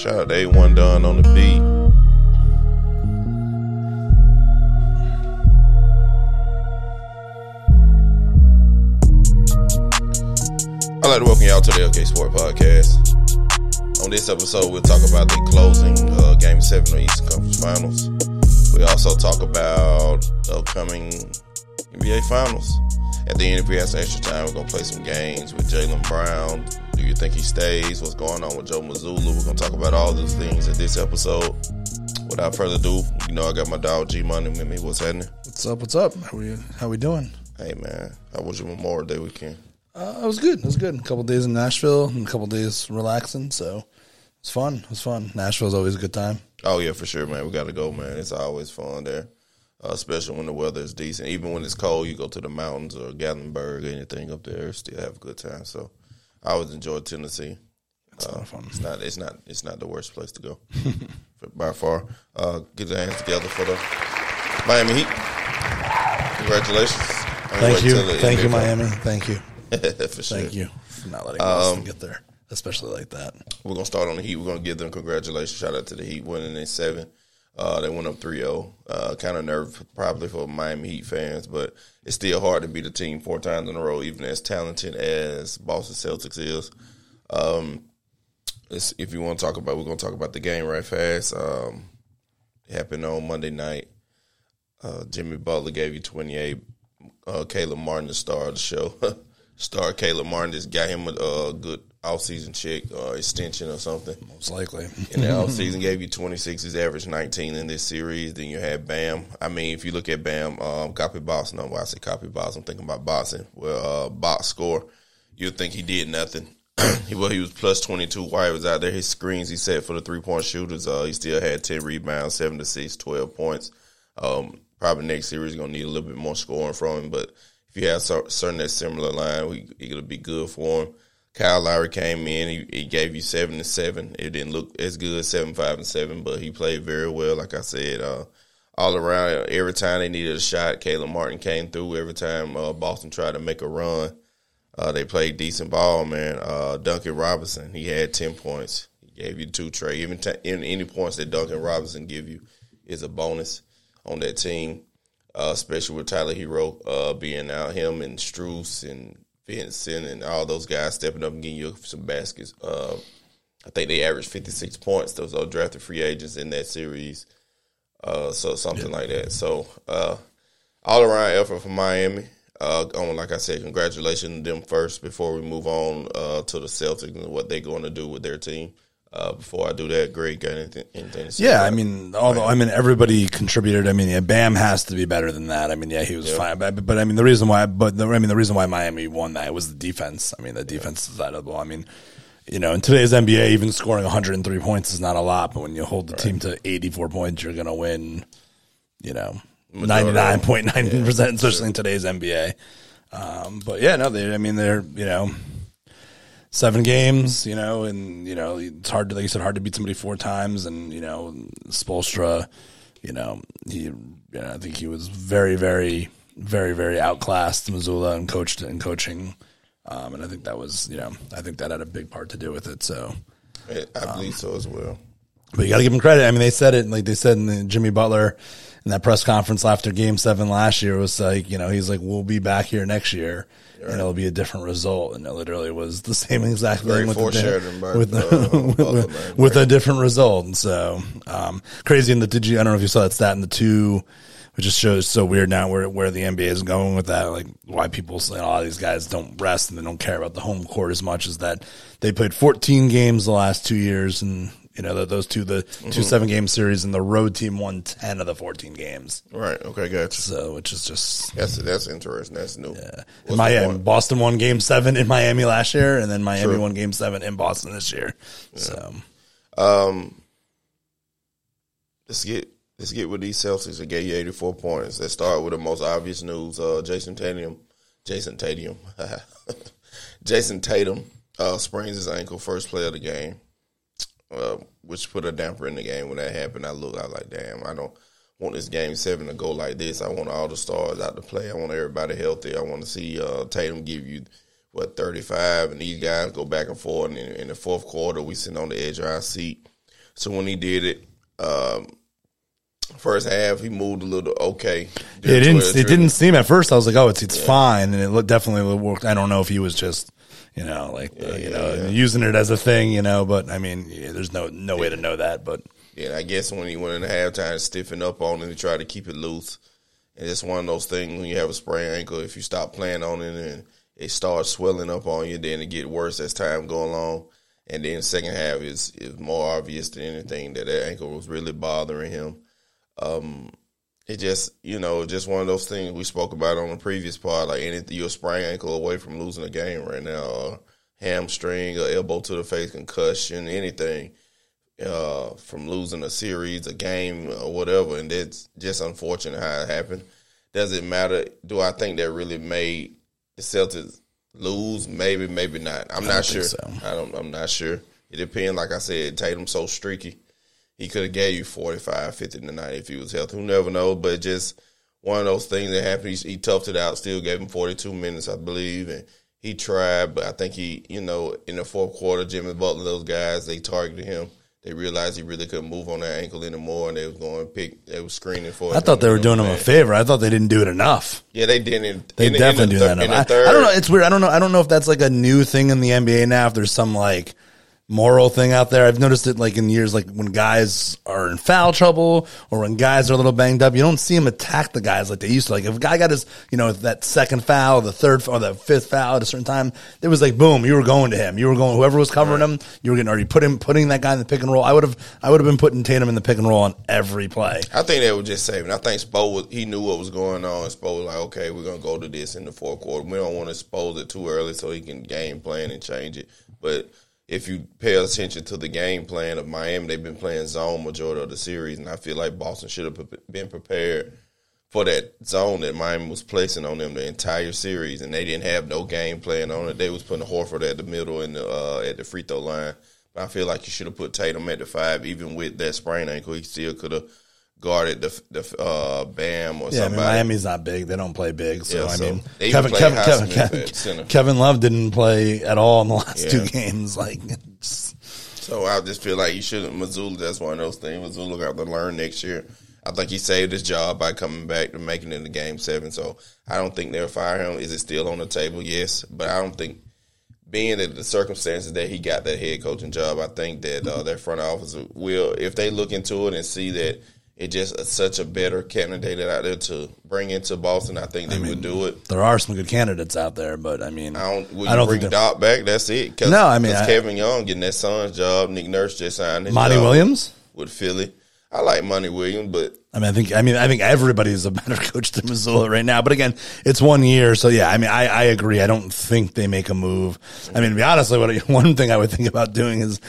Shout out to A1 Dunn on the beat. I'd like to welcome y'all to the LK Sport Podcast. On this episode, we'll talk about the closing uh, Game 7 of Eastern Conference Finals. We also talk about the upcoming NBA Finals. At the end, if we have some extra time, we're going to play some games with Jaylen Brown. Do you think he stays? What's going on with Joe Mazzulla? We're going to talk about all those things in this episode. Without further ado, you know I got my dog G Money with me. What's happening? What's up? What's up? How we how we doing? Hey man, how was your Memorial Day weekend? Uh, it was good. It was good. A couple days in Nashville and a couple days relaxing. So it's fun. It was fun. Nashville's always a good time. Oh yeah, for sure, man. We got to go, man. It's always fun there, uh, especially when the weather is decent. Even when it's cold, you go to the mountains or Gatlinburg, anything up there, still have a good time. So I always enjoy Tennessee. It's of fun. It's not. It's not. It's not the worst place to go by far. Uh, get your hands together for the Miami Heat. Congratulations. Thank you. Thank you, Miami. Thank you. for sure. Thank you for not letting Boston get there, especially like that. We're gonna start on the Heat. We're gonna give them congratulations. Shout out to the Heat winning in seven. Uh, they went up 3-0. Uh, kind of nerve probably for Miami Heat fans, but it's still hard to beat a team four times in a row, even as talented as Boston Celtics is. Um, if you want to talk about, we're gonna talk about the game right fast. Um, happened on Monday night. Uh, Jimmy Butler gave you 28. Uh, Caleb Martin, the star of the show, star Caleb Martin, just got him a, a good off-season check or extension or something. Most likely. In the offseason, gave you 26. He's averaged 19 in this series. Then you had Bam. I mean, if you look at Bam, um, copy box. No, I say copy box. I'm thinking about boxing. Well, uh, box score, you'd think he did nothing. he, well, he was plus 22 while he was out there. His screens he set for the three-point shooters, uh, he still had 10 rebounds, 7 to 6, 12 points. Um, probably next series going to need a little bit more scoring from him. But if you have certain that similar line, we, it'll be good for him. Kyle Lowry came in. He, he gave you seven to seven. It didn't look as good, seven five and seven, but he played very well. Like I said, uh, all around. Every time they needed a shot, Caleb Martin came through. Every time uh, Boston tried to make a run, uh, they played decent ball. Man, uh, Duncan Robinson, he had ten points. He gave you two trade. Even t- any points that Duncan Robinson give you is a bonus on that team, uh, especially with Tyler Herro uh, being out. Him and Strus and Vincent and all those guys stepping up and getting you some baskets. Uh, I think they averaged 56 points. Those are drafted free agents in that series. Uh, so something like that. So uh, all around effort for Miami. Uh, on, like I said, congratulations to them first before we move on uh, to the Celtics and what they're going to do with their team. Uh, before I do that, Greg, got anything, anything to say? Yeah, I mean, although I mean, everybody contributed. I mean, yeah, Bam has to be better than that. I mean, yeah, he was fine, but, but I mean, the reason why, but the, I mean, the reason why Miami won that was the defense. I mean, the defense side of the ball. I mean, you know, in today's NBA, even scoring 103 points is not a lot, but when you hold the team to 84 points, you're going to win. You know, 99.9 percent, especially in today's NBA. Um, but yeah, no, they. I mean, they're you know seven games, you know, and you know it's hard to like you said, hard to beat somebody four times, and you know Spoelstra, you know he, you know, I think he was very, very, very, very outclassed Mazzulla and coached and coaching, um, and I think that was you know I think that had a big part to do with it. So, I believe so as well. but you got to give him credit. I mean, they said it like they said in the Jimmy Butler in that press conference after Game Seven last year was like, you know, he's like, we'll be back here next year, and it'll be a different result. And it literally was the same exact thing with the, with, the, with, with a different result. And so um, crazy. And the did you? I don't know if you saw that stat in the two. Which just shows so weird now where where the NBA is going with that, like why people say a lot of these guys don't rest and they don't care about the home court as much as that they played 14 games the last two years and you know those two the Mm-hmm. two seven game series and the road team won 10 of the 14 games Right. Okay. Gotcha. so which is just That's that's interesting. That's new. What's Miami. Boston won game seven in Miami last year and then Miami True. won game seven in Boston this year so Um, let's get let's get with these Celtics that gave you eighty four points. Let's start with the most obvious news. Uh, Jayson Tatum, Jayson Tatum, Jayson Tatum uh, sprains his ankle. First play of the game, uh, which put a damper in the game. When that happened, I looked. I was like, damn, I don't want this game seven to go like this. I want all the stars out to play. I want everybody healthy. I want to see uh, Tatum give you what thirty five, and these guys go back and forth. And in, in the fourth quarter, we sitting on the edge of our seat So when he did it, um, first half he moved a little okay. It didn't. It didn't seem at first. I was like, oh, it's it's yeah. fine, and it looked, definitely worked. I don't know if he was just you know, like yeah, you know, yeah. using it as a thing, you know. But I mean, yeah, there's no no way to know that. But yeah, I guess when he went in the halftime, stiffen up on it and try to keep it loose. And it's one of those things when you have a sprained ankle, if you stop playing on it and it starts swelling up on you, then it get worse as time go along. And then second half is is more obvious than anything that that ankle was really bothering him. Um, it just you know just one of those things we spoke about on the previous part. Like anything, you're a sprained ankle away from losing a game right now, or hamstring, or elbow to the face concussion, anything uh, from losing a series, a game, or whatever. And it's just unfortunate how it happened. Does it matter? Do I think that really made the Celtics lose? Maybe, maybe not. I'm not sure. So. I don't. I'm not sure. It depends. Like I said, Tatum's so streaky. He could have gave you 45, 50 tonight if he was healthy. Who never knows? But just one of those things that happened. He, he toughed it out. Still gave him 42 minutes, I believe, and he tried. But I think he, you know, in the fourth quarter, Jimmy Butler, those guys, they targeted him they realized he really couldn't move on that ankle anymore, and they was going to pick. They was screening for. Him. I thought they were doing him a favor. I thought they didn't do it enough. Yeah, they didn't. They in, definitely in the, do that enough. I, I, don't know. It's weird. I don't know. I don't know if that's like a new thing in the NBA now. If there's some like moral thing out there. I've noticed it like in years, like when guys are in foul trouble or when guys are a little banged up, you don't see them attack the guys like they used to. Like if a guy got his, you know, that second foul, the third or the fifth foul at a certain time, it was like boom, you were going to him. You were going whoever was covering him. You were getting already put him putting that guy in the pick and roll. I would have I would have been putting Tatum in the pick and roll on every play. I think they were just saving. I think Spo was, he knew what was going on. Spo was like, okay, we're gonna go to this in the fourth quarter. We don't want to expose it too early so he can game plan and change it, but if you pay attention to the game plan of Miami, they've been playing zone majority of the series, and I feel like Boston should have been prepared for that zone that Miami was placing on them the entire series, and they didn't have no game plan on it. They was putting Horford at the middle and uh, at the free throw line. But I feel like you should have put Tatum at the five, even with that sprain ankle. He still could have guarded the the uh, Bam or yeah, somebody. I mean, Miami's not big; they don't play big. So, yeah, I mean, Kevin Kevin Kevin, Kevin, Kevin, Love didn't play at all in the last yeah. two games. Like, so I just feel like you shouldn't. Mazzulla, that's one of those things. Mazzulla got to learn next year. I think he saved his job by coming back and making it the game seven. So I don't think they'll fire him. Is it still on the table? Yes, but I don't think being that the circumstances that he got that head coaching job, I think that uh, their front office will, if they look into it and see that it's just uh, such a better candidate out there to bring into Boston. I think they I mean, would do it. There are some good candidates out there, but I mean, I don't. Will I don't bring Doc back? That's it. Cause, no, I mean, I, Kevin Young getting that son's job. Nick Nurse just signed his Monty Williams with Philly. I like Monty Williams, but I mean, I think, I mean, I think everybody's a better coach than Mazzulla right now. But again, it's one year, so yeah. I mean, I, I agree. I don't think they make a move. I mean, to be honest, what one thing I would think about doing is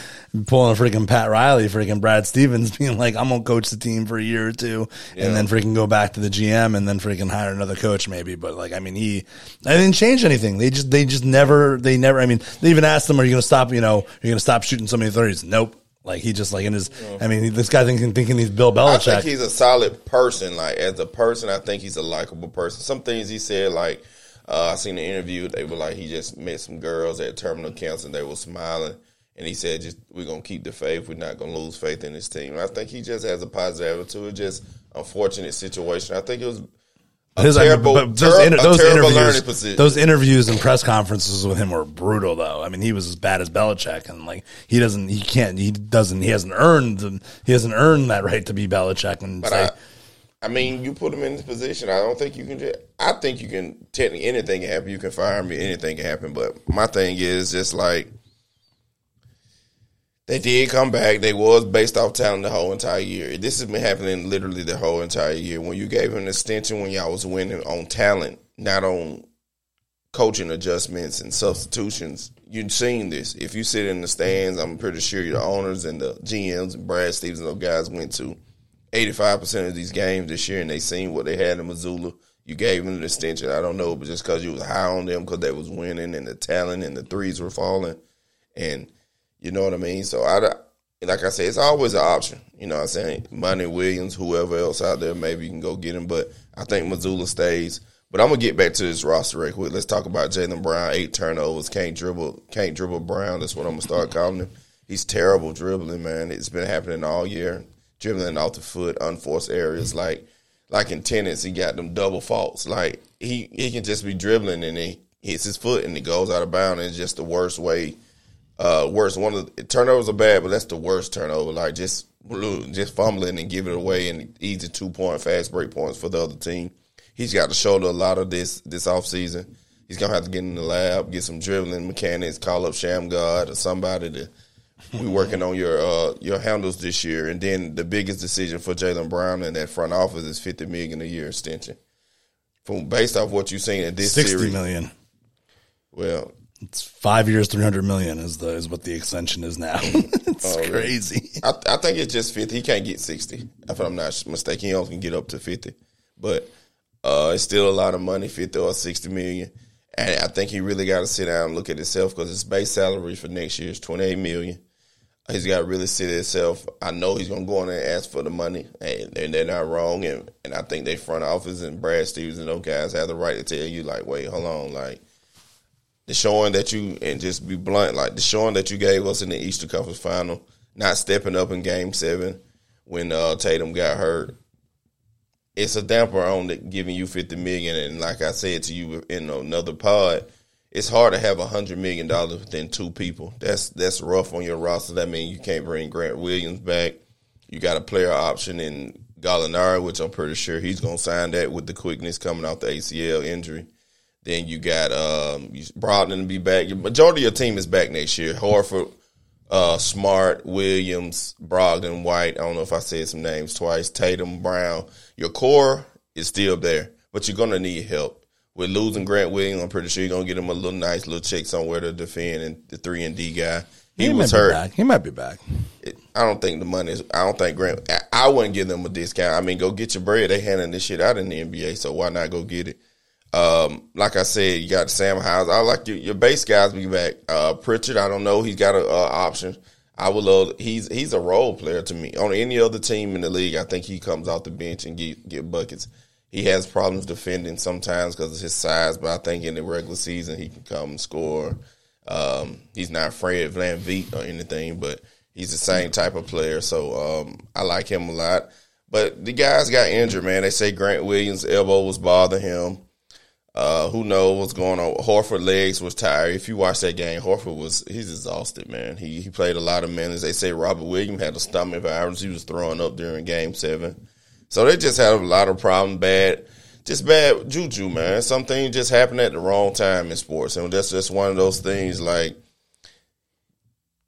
pulling a freaking Pat Riley, freaking Brad Stevens, being like, I'm gonna coach the team for a year or two, yeah. and then freaking go back to the GM, and then freaking hire another coach maybe. But like, I mean, he, I didn't change anything. They just, they just never, they never. I mean, they even asked them, "Are you gonna stop? You know, you're gonna stop shooting so many thirties? Nope. Like he just like in his. I mean, this guy thinking thinking he's Bill Belichick. I think he's a solid person. Like as a person, I think he's a likable person. Some things he said, like uh, I seen the interview. They were like he just met some girls at terminal cancer. and They were smiling, and he said, "Just we're gonna keep the faith. We're not gonna lose faith in this team." And I think he just has a positive attitude. Just unfortunate situation. I think it was his, terrible, I mean, those, ter- those interviews, those interviews and press conferences with him were brutal. Though I mean, he was as bad as Belichick, and like he doesn't, he can't, he doesn't, he hasn't earned, he hasn't earned that right to be Belichick. And but say, I, I mean, you put him in this position. I don't think you can. Just, I think you can. Technically, anything can happen. You can fire me. Anything can happen. But my thing is just like they did come back. They was based off talent the whole entire year. This has been happening literally the whole entire year. When you gave him an extension when y'all was winning on talent, not on coaching adjustments and substitutions, you've seen this. If you sit in the stands, I'm pretty sure your owners and the GMs and Brad Stevens and those guys went to 85% of these games this year and they seen what they had in Mazzulla. You gave them an extension. I don't know, but just because you was high on them because they was winning and the talent and the threes were falling. And – you know what I mean? So I, like I say, it's always an option. You know what I'm saying? Monty Williams, whoever else out there, maybe you can go get him. But I think Mazzulla stays. But I'm gonna get back to this roster real quick. Let's talk about Jaylen Brown. Eight turnovers, can't dribble, can't dribble Brown. That's what I'm gonna start calling him. He's terrible dribbling, man. It's been happening all year. Dribbling off the foot, unforced areas like like in tennis, he got them double faults. Like he he can just be dribbling and he hits his foot and it goes out of bounds. It's just the worst way. Uh, worst one of the turnovers are bad, but that's the worst turnover. Like just just fumbling and giving it away and easy two point fast break points for the other team. He's got to shoulder a lot of this this off season. He's gonna have to get in the lab, get some dribbling mechanics, call up Shammgod or somebody to we working on your uh, your handles this year, and then the biggest decision for Jaylen Brown in that front office is fifty million a year extension. From based off what you've seen in this Sixty series, million. well, It's five years, three hundred million is the is what the extension is now. it's Oh, crazy. I, I think it's just fifty. He can't get sixty. If I'm not mistaken, he only can get up to fifty, but uh, it's still a lot of money, fifty or sixty million. And I think he really got to sit down and look at himself because his base salary for next year is twenty eight million. He's got to really sit at himself. I know he's gonna go in and ask for the money, and, and they're not wrong. And and I think they front office and Brad Stevens and those guys have the right to tell you like, wait, hold on, like the showing that you and just be blunt, like the showing that you gave us in the Eastern Conference Final, not stepping up in Game Seven when uh, Tatum got hurt. It's a damper on the, giving you fifty million, and like I said to you in another pod, it's hard to have a hundred million dollars within two people. That's that's rough on your roster. That means you can't bring Grant Williams back. You got a player option in Gallinari, which I'm pretty sure he's gonna sign that with the quickness coming off the ACL injury. Then you got um, Brogdon to be back. Your majority of your team is back next year. Horford, uh, Smart, Williams, Brogdon, White. I don't know if I said some names twice. Tatum, Brown. Your core is still there, but you're gonna need help. With losing Grant Williams, I'm pretty sure you're gonna get him a little nice little check somewhere to defend and the three and D guy. He, might was hurt. back. He might be back. It- I don't think the money is. I don't think Grant. I, I wouldn't give them a discount. I mean, go get your bread. They handing this shit out in the NBA, so why not go get it? Um, like I said, you got Sam Hauser. I like your, your base guys be back. Uh, Pritchard, I don't know. He's got a uh, option. I would love. He's he's a role player to me. On any other team in the league, I think he comes off the bench and get get buckets. He has problems defending sometimes because of his size, but I think in the regular season he can come and score. Um, he's not Fred VanVleet or anything, but he's the same type of player. So um, I like him a lot. But the guys got injured, man. They say Grant Williams' elbow was bothering him. Uh, who knows what's going on? Horford legs was tired. If you watch that game, Horford was he's exhausted, man. He he played a lot of minutes. They say Robert Williams had a stomach virus. He was throwing up during Game Seven. So they just had a lot of problems. Bad, just bad juju, man. Something just happened at the wrong time in sports, and that's just one of those things. Like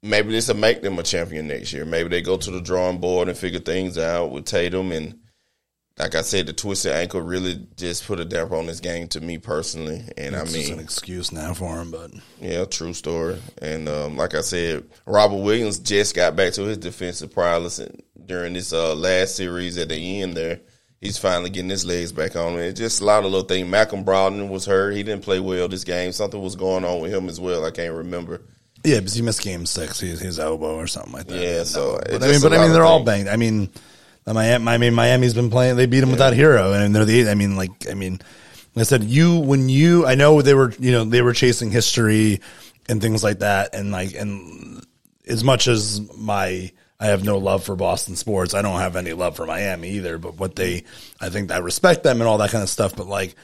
maybe this will make them a champion next year. Maybe they go to the drawing board and figure things out with Tatum and like I said, the twisted ankle really just put a damper on this game to me personally. And It's I just an mean, excuse now for him, but yeah, true story. And um, like I said, Robert Williams just got back to his defensive prowess during this uh, last series at the end there. He's finally getting his legs back on. It's just a lot of little things. Malcolm Brogdon was hurt. He didn't play well this game. Something was going on with him as well. I can't remember. yeah, because he missed game six, his, his elbow or something like that. Yeah, so But I mean, but I mean, they're all banged. I mean, Miami, I mean, Miami's been playing. They beat them without Herro, and they're the. I mean, like, I mean, like I said, you when you, I know they were, you know, they were chasing history and things like that, and like, and as much as my. I have no love for Boston sports. I don't have any love for Miami either. But what they, I think I respect them and all that kind of stuff. But like,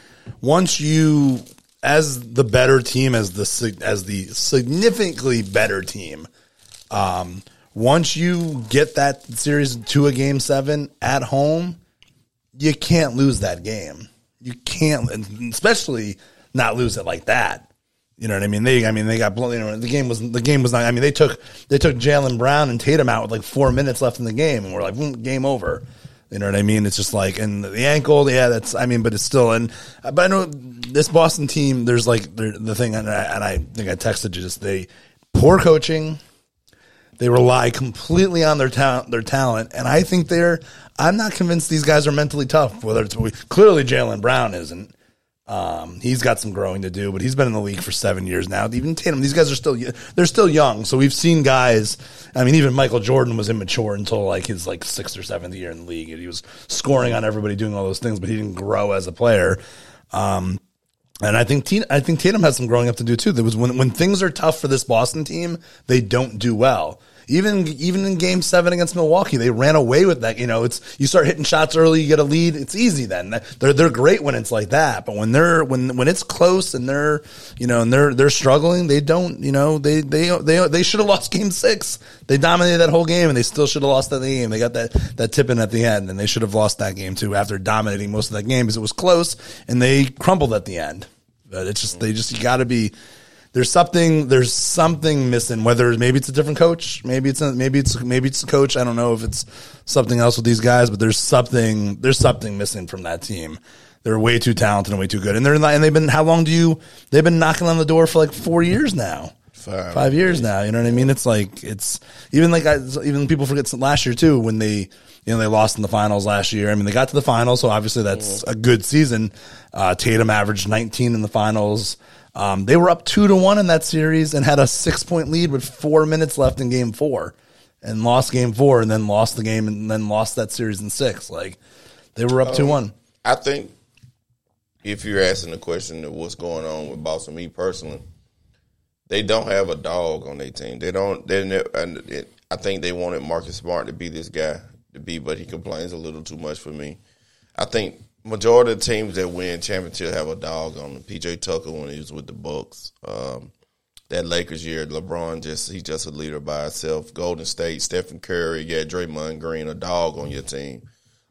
once you, as the better team, as the as the significantly better team, um, once you get that series to a game seven at home, you can't lose that game. You can't, especially not lose it like that. You know what I mean? They, I mean, they got blown. You know, the game was the game was not. I mean, they took they took Jaylen Brown and Tatum out with like four minutes left in the game, and we're like, "Mm, game over. You know what I mean? It's just like, and the ankle, yeah, that's. I mean, but it's still. And but I know this Boston team. There's like the thing, and I, and I think I texted you just they poor coaching. They rely completely on their talent, their talent, and I think they're. I'm not convinced these guys are mentally tough. Whether it's clearly Jaylen Brown isn't. Um, he's got some growing to do, but he's been in the league for seven years now. Even Tatum, these guys are still they're still young. So we've seen guys. I mean, even Michael Jordan was immature until like his like sixth or seventh year in the league, and he was scoring on everybody, doing all those things, but he didn't grow as a player. Um, and I think think Tatum has some growing up to do too. There was when when things are tough for this Boston team, they don't do well. Even even in Game Seven against Milwaukee, they ran away with that. You know, it's you start hitting shots early, you get a lead, it's easy. Then they're they're great when it's like that, but when they're when when it's close and they're you know and they're they're struggling, they don't you know they they they they should have lost Game Six. They dominated that whole game and they still should have lost that game. They got that that tip in at the end, and they should have lost that game too after dominating most of that game because it was close and they crumbled at the end. But it's just they just you got to be there's something there's something missing. Whether maybe it's a different coach, maybe it's a, maybe it's maybe it's a coach. I don't know if it's something else with these guys, but there's something there's something missing from that team. They're way too talented and way too good, and they're not, and they've been how long do you they've been knocking on the door for like four years now. Five. Five years now, you know what I mean? It's like it's even like I, even people forget last year too when they you know they lost in the finals last year. I mean they got to the finals, so obviously that's a good season. Uh, Tatum averaged 19 in the finals. Um, they were up two to one in that series and had a six point lead with four minutes left in game four and lost game four and then lost the game and then lost that series in six. Like they were up two one. I think if you're asking the question of what's going on with Boston, me personally, they don't have a dog on their team. They don't. They never. And it, I think they wanted Marcus Smart to be this guy to be, but he complains a little too much for me. I think majority of teams that win championship have a dog on them. PJ Tucker when he was with the Bucks. Um, that Lakers year, LeBron just he's just a leader by himself. Golden State, Stephen Curry, yeah, Draymond Green, a dog on your team.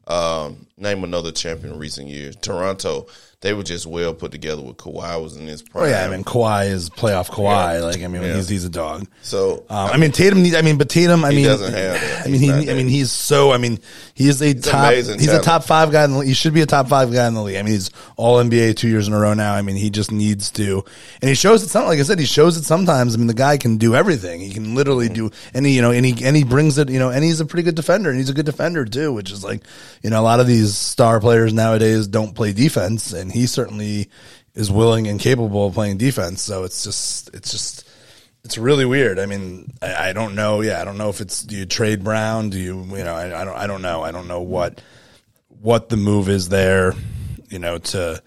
Um, name another champion in recent years. Toronto, they were just well put together with Kawhi was in his prime. Oh yeah, I mean Kawhi is playoff Kawhi. Yeah. Like I mean Yeah. he's he's a dog. So Um, I mean Tatum. Needs, I mean, but Tatum. I He mean, doesn't have that. I mean, He's he. I mean, he's so. I mean, he is a top. amazing He's a top five guy. In the, league. he should be a top five guy in the league. I mean, he's all NBA two years in a row now. I mean, he just needs to, and he shows it. Some, like I said, he shows it sometimes. I mean, the guy can do everything. He can literally do any. You know, and he and he brings it. You know, and he's a pretty good defender, and he's a good defender too. Which is like, you know, a lot of these star players nowadays don't play defense, and he certainly is willing and capable of playing defense. So it's just, it's just. It's really weird. I mean, I, I don't know. Yeah, I don't know if it's do you trade Brown? Do you you know? I, I don't I don't know. I don't know what what the move is there. You know to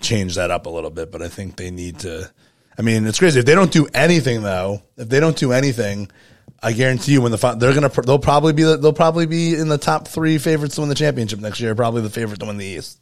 change that up a little bit, but I think they need to. I mean, it's crazy if they don't do anything though. If they don't do anything, I guarantee you when the they're gonna they'll probably be they'll probably be in the top three favorites to win the championship next year. Probably the favorite to win the East.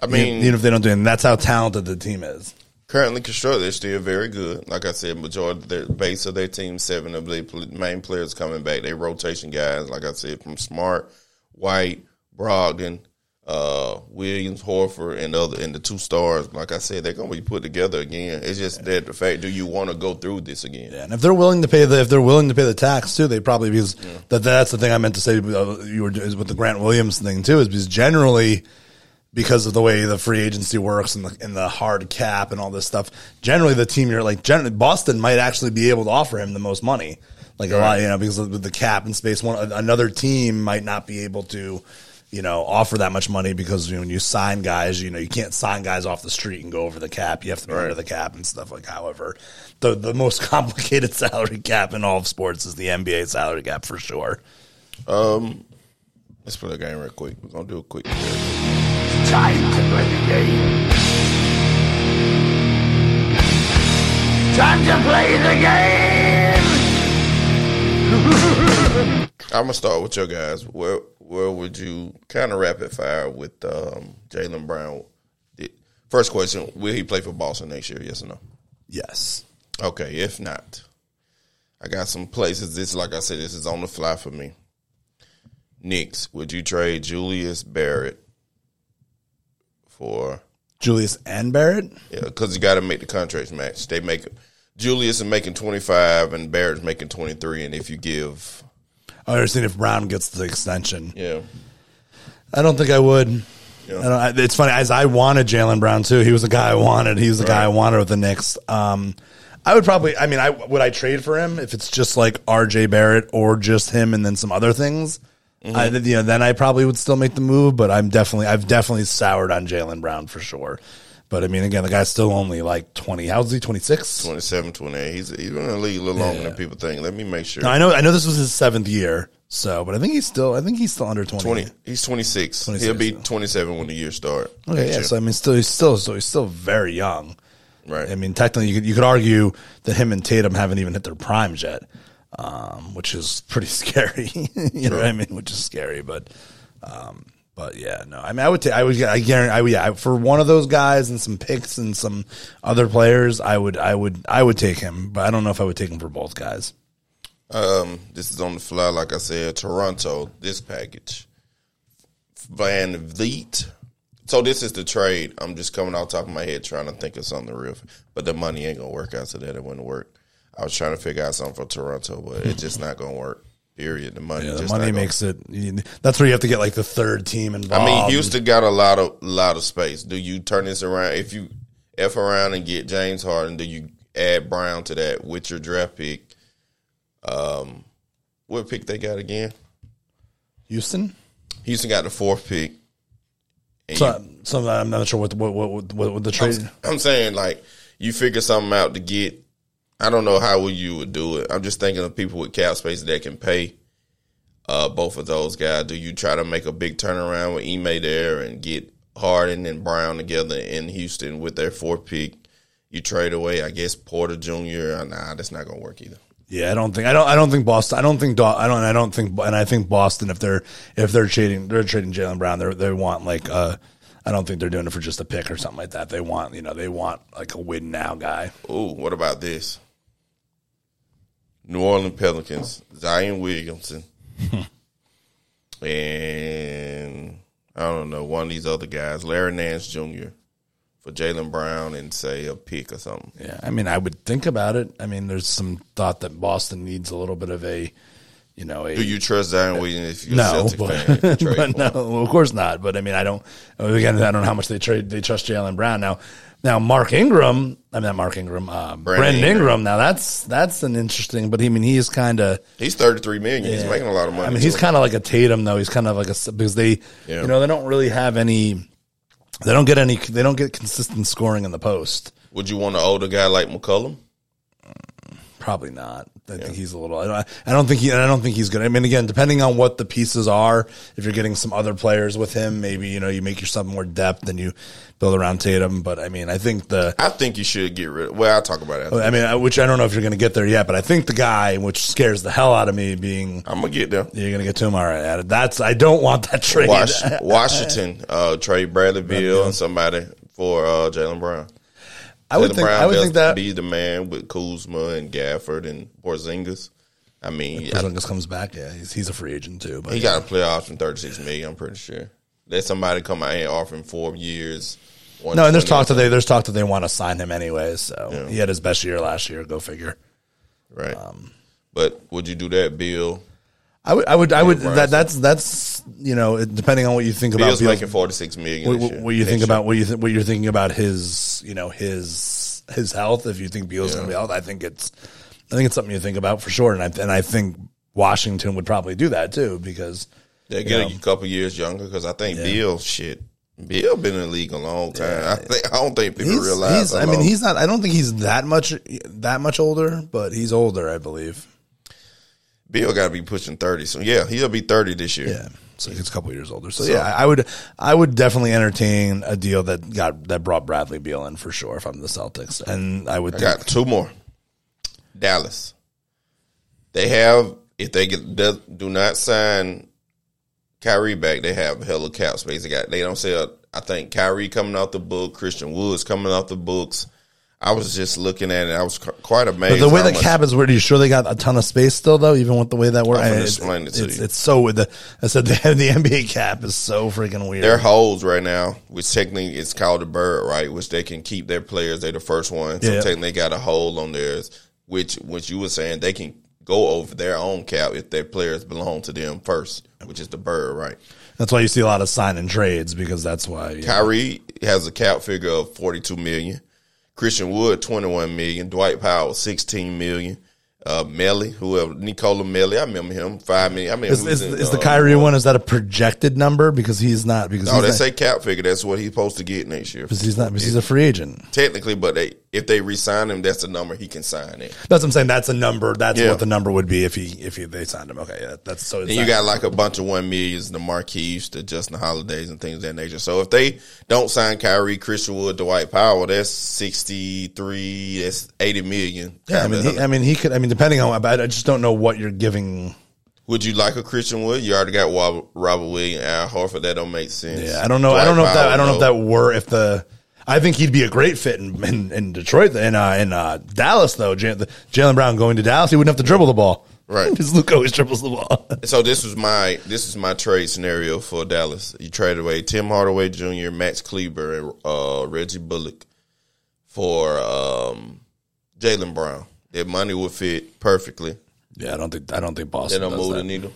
I mean, even if they don't do anything, that's how talented the team is. currently constructed, they're still very good. Like I said, majority of their base of their team, seven of the main players coming back. They rotation guys, like I said, from Smart, White, Brogdon, uh, Williams, Horford, and other and the two stars. Like I said, they're gonna be put together again. It's just that the fact: do you want to go through this again? Yeah, and if they're willing to pay the if they're willing to pay the tax too, they probably because that that's the thing I meant to say. uh, You were is with the Grant Williams thing too, is because generally because of the way the free agency works and the and the hard cap and all this stuff, generally the team you're like generally Boston might actually be able to offer him the most money, like a lot, you know, because of the cap and space. One another team might not be able to. You know, offer that much money because you know, when you sign guys, you know, you can't sign guys off the street and go over the cap. You have to be Right. under the cap and stuff like. However, the the most complicated salary cap in all of sports is the NBA salary cap for sure. Um, let's play the game real quick. We're gonna do a quick. It's Time to play the game. Time to play the game. I'm gonna start with your guys. Where where would you kind of rapid fire with um, Jaylen Brown? First question: Will he play for Boston next year? Yes or no? Yes. Okay. If not, I got some places. This, like I said, this is on the fly for me. Knicks, would you trade Julius Barrett for? Julius and Barrett. Yeah, because you got to make the contracts match. They make Julius is making twenty five and Barrett's making twenty three, and if you give, I understand if Brown gets the extension. yeah, I don't think I would. Yeah. I don't, I, it's funny as I wanted Jaylen Brown too. He was the guy I wanted. He was the guy I wanted with the Knicks. Um, I would probably. I mean, I would I trade for him if it's just like R.J. Barrett or just him and then some other things. Mm-hmm. I, you know, then I probably would still make the move. But I'm definitely, I've definitely soured on Jaylen Brown for sure. But I mean, again, the guy's still only like 20. How's he? 26. 27, 28. He's he's been in the league a little longer than people think. Let me make sure. No, I know. I know this was his seventh year. So, but I think he's still. I think he's still under 20. 20. He's 26. 26, He'll be yeah. 27 when the year starts. Okay, yeah. year. So I mean, still, he's still, so he's still very young. right. I mean, technically, you could you could argue that him and Tatum haven't even hit their primes yet. um, which is pretty scary. you know what I mean? Which is scary, but um, but yeah, no. I mean, I would take. I would. I guarantee. I would. Yeah, for one of those guys and some picks and some other players, I would. I would. I would take him, but I don't know if I would take him for both guys. Um, this is on the fly, like I said. Toronto, this package, VanVleet. So this is the trade. I'm just coming off top of my head trying to think of something real, but the money ain't gonna work out. So that it wouldn't work. I was trying to figure out something for Toronto, but it's just not gonna work. Period. The money. Yeah, the just money makes it. That's where you have to get like the third team involved. I mean, Houston got a lot of lot of space. Do you turn this around? If you f around and get James Harden, do you add Brown to that with your draft pick? Um, what pick they got again? Houston. Houston got the fourth pick. So, so I'm not sure what what what what, what the trade. you- I'm saying like you figure something out to get. I don't know how you would do it. I'm just thinking of people with cap space that can pay. Uh, both of those guys. Do you try to make a big turnaround with Ime there and get Harden and Brown together in Houston with their fourth pick? You trade away, I guess Porter Jr. Nah, that's not gonna work either. Yeah, I don't think I don't I don't think Boston. I don't think I don't I don't think and I think Boston if they're if they're trading they're trading Jaylen Brown they they want like uh I don't think they're doing it for just a pick or something like that. They want you know they want like a win now guy. Ooh, what about this? New Orleans Pelicans, Zion Williamson, and I don't know one of these other guys, Larry Nance Jr. for Jaylen Brown and say a pick or something. Yeah, I mean I would think about it. I mean there's some thought that Boston needs a little bit of a you know a Do you trust Zion Williams if you're no, Celtic but, fan? If you trade but no, well, of course not. But I mean, I don't. Again, I don't know how much they trade. They trust Jaylen Brown now. Now, Mark Ingram. I mean, not Mark Ingram. Uh, Brandon Ingram. Ingram. Now, that's that's an interesting. But I mean, he is kind of. He's thirty three million. He's making a lot of money. I mean, he's kind of like a Tatum, though. He's kind of like a because they, Yeah. you know, they don't really have any. They don't get any. They don't get consistent scoring in the post. Would you want an older guy like McCollum? Probably not. I think he's a little. I don't, I don't think he. I don't think he's good. I mean, again, depending on what the pieces are, if you're getting some other players with him, maybe you know you make yourself more depth and you build around Tatum. But I mean, I think the. I think you should get rid. of Well, I'll talk about it. I mean, I- which I don't know if you're going to get there yet, but I think the guy, which scares the hell out of me, being I'm gonna get there. you're going to get to him. All right, that's I don't want that trade. Wash, Washington uh, trade Bradley Beal and somebody for uh, Jaylen Brown. I would think. Brown I would think that be the man with Kuzma and Gafford and Porzingis. I mean, Porzingis comes back. Yeah, he's, he's a free agent too. But he got a play option, thirty six million. I'm pretty sure. Let somebody come out here offering four years. no, and there's talk that they there's talk that they want to sign him anyway. So Yeah. he had his best year last year. Go figure. right. Um, but would you do that, Bill? I would, I would, I would. That, that's that's you know, depending on what you think about Beal- making forty six million. what, what, what you think year. about what you th- what you're thinking about his you know his his health. If you think Beal's going to be healthy, I think it's I think it's something you think about for sure. And I and I think Washington would probably do that too because They get a couple years younger because I think Bill shit. Bill been in the league a long time. I think I don't think people he's, realize. he's I mean he's not. I don't think he's that much that much older, but he's older, I believe. Bill got to be pushing thirty. So yeah, he'll be thirty this year. Yeah. So he's a couple years older. So, yeah, I would I would definitely entertain a deal that got that brought Bradley Beal in for sure if I'm the Celtics. And I would I think got two more. Dallas. They have if they get do not sign Kyrie back, they have hella cap space. They got they don't sell. I think Kyrie coming off the book, Christian Woods coming off the books. I was just looking at it. I was quite amazed. But the way the cap is worded, you sure they got a ton of space still though, even with the way that works? I'm gonna It's, explain it to it's, you. it's so with the I said the, the NBA cap is so freaking weird. Their holes right now, which technically it's called a bird, right? Which they can keep their players. They're the first one. So Yeah. technically they got a hole on theirs, which which you were saying they can go over their own cap if their players belong to them first, which is the bird, right? That's why you see a lot of sign and trades because that's why. Kyrie has a cap figure of forty two million. Christian Wood twenty one million. Dwight Powell sixteen million. Uh, Melli, whoever Nicola Melli, I remember him five million. I mean, Is, is, in, is the uh, Kyrie one? Is that a projected number? Because he's not. Because No, they not, say cap figure. That's what he's supposed to get next year. because he's not. Because he's a free agent. technically, but they if they resign him, that's the number he can sign it. That's what I'm saying. That's a number. That's Yeah. what the number would be if he if he, they signed him. Okay, yeah, that's so. And you got like a bunch of one millions, the Marquise, the Justin Holidays, and things of that nature. So if they don't sign Kyrie, Christian Wood, Dwight Powell, that's sixty three, that's eighty million. Yeah, I mean, he, I mean, he could. I mean, depending on. But I just don't know what you're giving. Would you like a Christian Wood? You already got Rob- Robert Williams, Al Horford. That don't make sense. Yeah, I don't know. I don't know if that. I don't know if that were if the. I think he'd be a great fit in in, in Detroit in uh, in uh, Dallas though. J- Jaylen Brown going to Dallas, he wouldn't have to dribble the ball. Right. because Luke always dribbles the ball. So this was my this is my trade scenario for Dallas. You traded away Tim Hardaway Jr., Max Kleber, and uh, Reggie Bullock for um, Jaylen Brown. That money would fit perfectly. yeah, I don't think. I don't think Boston. They don't move that. the needle.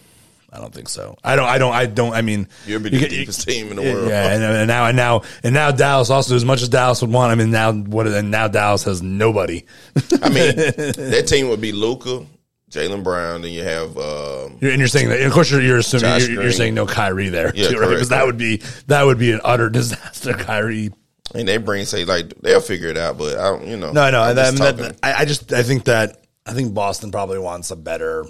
I don't think so. I don't. I don't. I don't. I mean, You'll be you the get- deepest team in the world. Yeah, and, and now and now and now Dallas also as much as Dallas would want. I mean, now what? And now Dallas has nobody. I mean, that team would be Luka, Jaylen Brown, and you have um, You're, and you're saying that. Of course, you're, you're assuming you're, you're saying no Kyrie there, Yeah, too, right? Because that would be that would be an utter disaster. Kyrie. and they bring say like they'll figure it out, but I don't, you know. No, I know. I'm I, just mean, that. I, I just I think that I think Boston probably wants a better.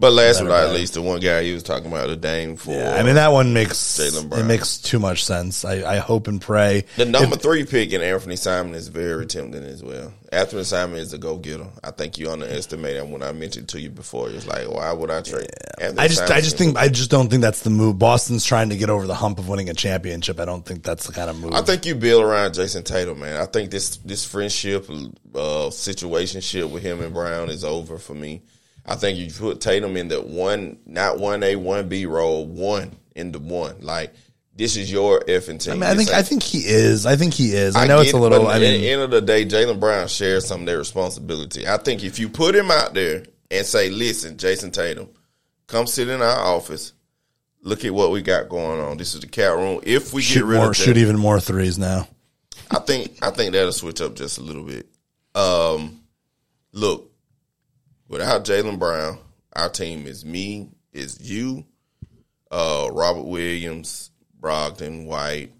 But last but not least, the one guy he was talking about, the Dame for Yeah, I mean that one makes Jaylen it makes too much sense. I, I hope and pray. The number three pick in Anthony Simon is very tempting as well. Anthony Simon is a go getter. I think you underestimate him when I mentioned to you before. It's like, why would I trade? Anthony I just I just think I just don't think that's the move. Boston's trying to get over the hump of winning a championship. I don't think that's the kind of move. I think you build around Jayson Tatum, man. I think this this friendship, uh, situationship with him and Brown is over for me. I think you put Tatum in the one, not one A, one B role, one in the one. Like this is your effing team. I mean, I think ain't- I think he is. I think he is. I, know it's a little. I mean, at the end of the day, Jaylen Brown shares some of their responsibility. I think if you put him out there and say, "Listen, Jayson Tatum, come sit in our office. Look at what we got going on. This is the cat room. If we shoot get rid more, of shoot even more threes now. I think I think that'll switch up just a little bit. Um, look, without Jaylen Brown, our team is me, is you, uh, Robert Williams, Brogdon, White,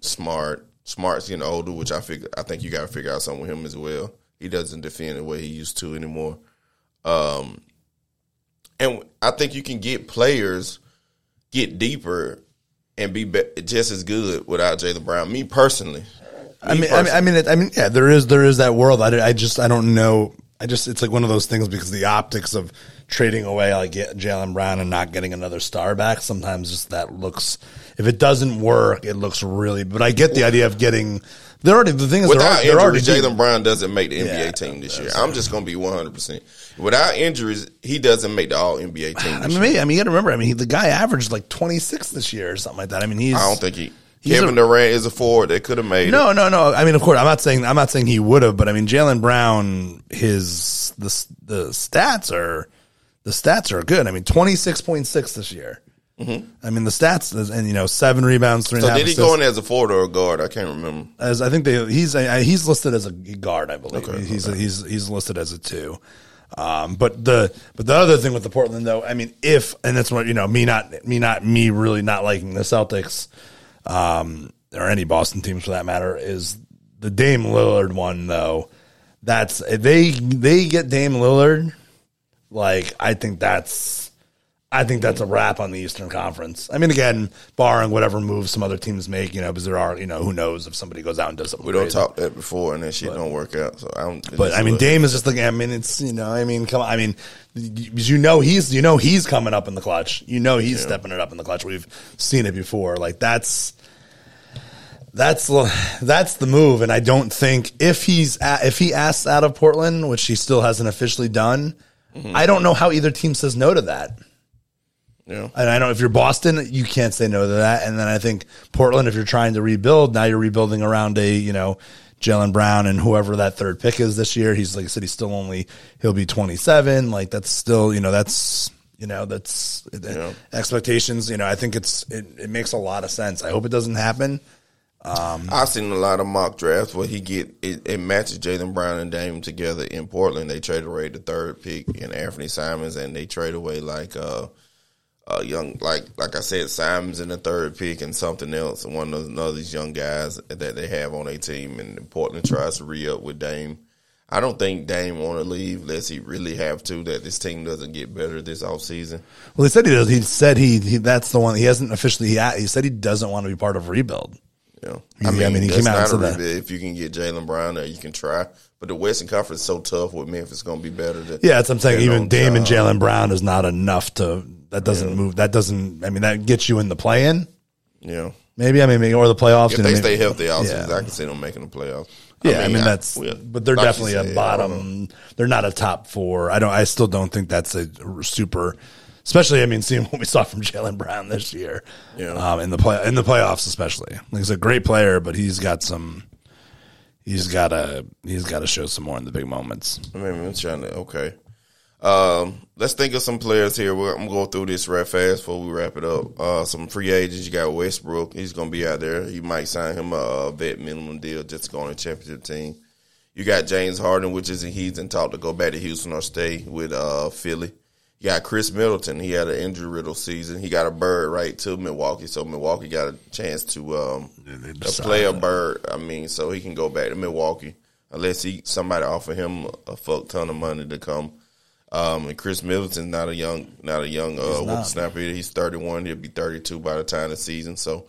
Smart. Smart's getting older, which I figure I think you got to figure out something with him as well. He doesn't defend the way he used to anymore. Um, and I think you can get players get deeper and be, be just as good without Jaylen Brown. Me personally, I Me mean, I mean, I mean, I mean, yeah, there is there is that world. I, I just I don't know. I just it's like one of those things because the optics of trading away like Jaylen Brown and not getting another star back. Sometimes just that looks if it doesn't work, it looks really. But I get the idea of getting. They're already the thing is they're, Without they're injuries. Jaylen Brown doesn't make the NBA Yeah, team this year. I'm just going to be 100. percent Without injuries, he doesn't make the All NBA team. I mean, year. I mean, you got to remember. I mean, he, the guy averaged like 26 this year or something like that. I mean, he's. I don't think he. He's Kevin a- Durant is a forward that could have made it. No, no, no. I mean, of course, I'm not saying I'm not saying he would have, but I mean, Jaylen Brown, his the the stats are the stats are good. I mean, 26.6 this year. I mean, the stats and you know seven rebounds, three Mm-hmm. So did he assists. go in as a forward or a guard? I can't remember. as I think they he's a, he's listed as a guard, I believe. Okay, he's he's he's listed as a two. Um, but the but the other thing with the Portland though, I mean, if and that's what you know, me not me not me really not liking the Celtics, um, or any Boston teams for that matter, is the Dame Lillard one though. That's they they get Dame Lillard, like I think that's I think that's a wrap on the Eastern Conference. I mean, again, barring whatever moves some other teams make, you know, because there are, you know, who knows if somebody goes out and does something. We don't crazy. talk that before, and that shit don't work out. So I don't. But I mean, Dame is just like I mean, it's you know, I mean, come on, I mean, you know, he's you know he's coming up in the clutch. You know, he's stepping it up in the clutch. We've seen it before. Like that's that's that's the move. And I don't think if he's a- if he asks out of Portland, which he still hasn't officially done, mm-hmm. I don't know how either team says no to that. Yeah. And I know if you're Boston, you can't say no to that. And then I think Portland, if you're trying to rebuild, now you're rebuilding around a, you know, Jaylen Brown and whoever that third pick is this year. He's like I said, he's still only he'll be 27. Like that's still, you know, that's you know, that's Yeah. expectations. You know, I think it's it, it makes a lot of sense. I hope it doesn't happen. Um, I've seen a lot of mock drafts where he get it, it matches Jaylen Brown and Dame together in Portland. They trade away the third pick and Anthony Simons, and they trade away like uh, uh, young like like I said, Simons in the third pick and something else, one of these young guys that they have on their team, and Portland tries to re up with Dame. I don't think Dame want to leave unless he really have to. That this team doesn't get better this offseason. Well, he said he does. He said he, he that's the one. He hasn't officially. He, he said he doesn't want to be part of rebuild. Yeah, I mean, I mean, he came out and said that. If you can get Jaylen Brown there, you can try. But the Western Conference is so tough with Memphis, it's going to be better. Yeah, that's what I'm saying. Even Dame and Jaylen Brown is not enough to. That doesn't move. That doesn't. I mean, that gets you in the play in. Yeah, Maybe I mean, or the playoffs. if they stay healthy, all Yeah. I can see them making the playoffs. Yeah, I mean, that's, well, but they're definitely a I bottom. They're not a top four. I don't. I still don't think that's a super. Especially, I mean, seeing what we saw from Jaylen Brown this year, Yeah. um, in the play in the playoffs, especially. Like, he's a great player, but he's got some. He's got to. He's got to show some more in the big moments. I mean, I'm trying to okay. Um, let's think of some players here. We're, I'm going through this right fast before we wrap it up. Uh, some free agents. You got Westbrook. He's going to be out there. You might sign him a vet minimum deal just to go on a championship team. You got James Harden, which is he's in talk to go back to Houston or stay with uh, Philly. You got Khris Middleton. He had an injury riddle season. He got a bird right to Milwaukee, so Milwaukee got a chance to um, to play a bird. I mean, so he can go back to Milwaukee unless he somebody offer him a fuck ton of money to come. Um, and Khris Middleton's not a young, not a young uh, whippersnapper. either. He's thirty one. He'll be thirty two by the time of the season. So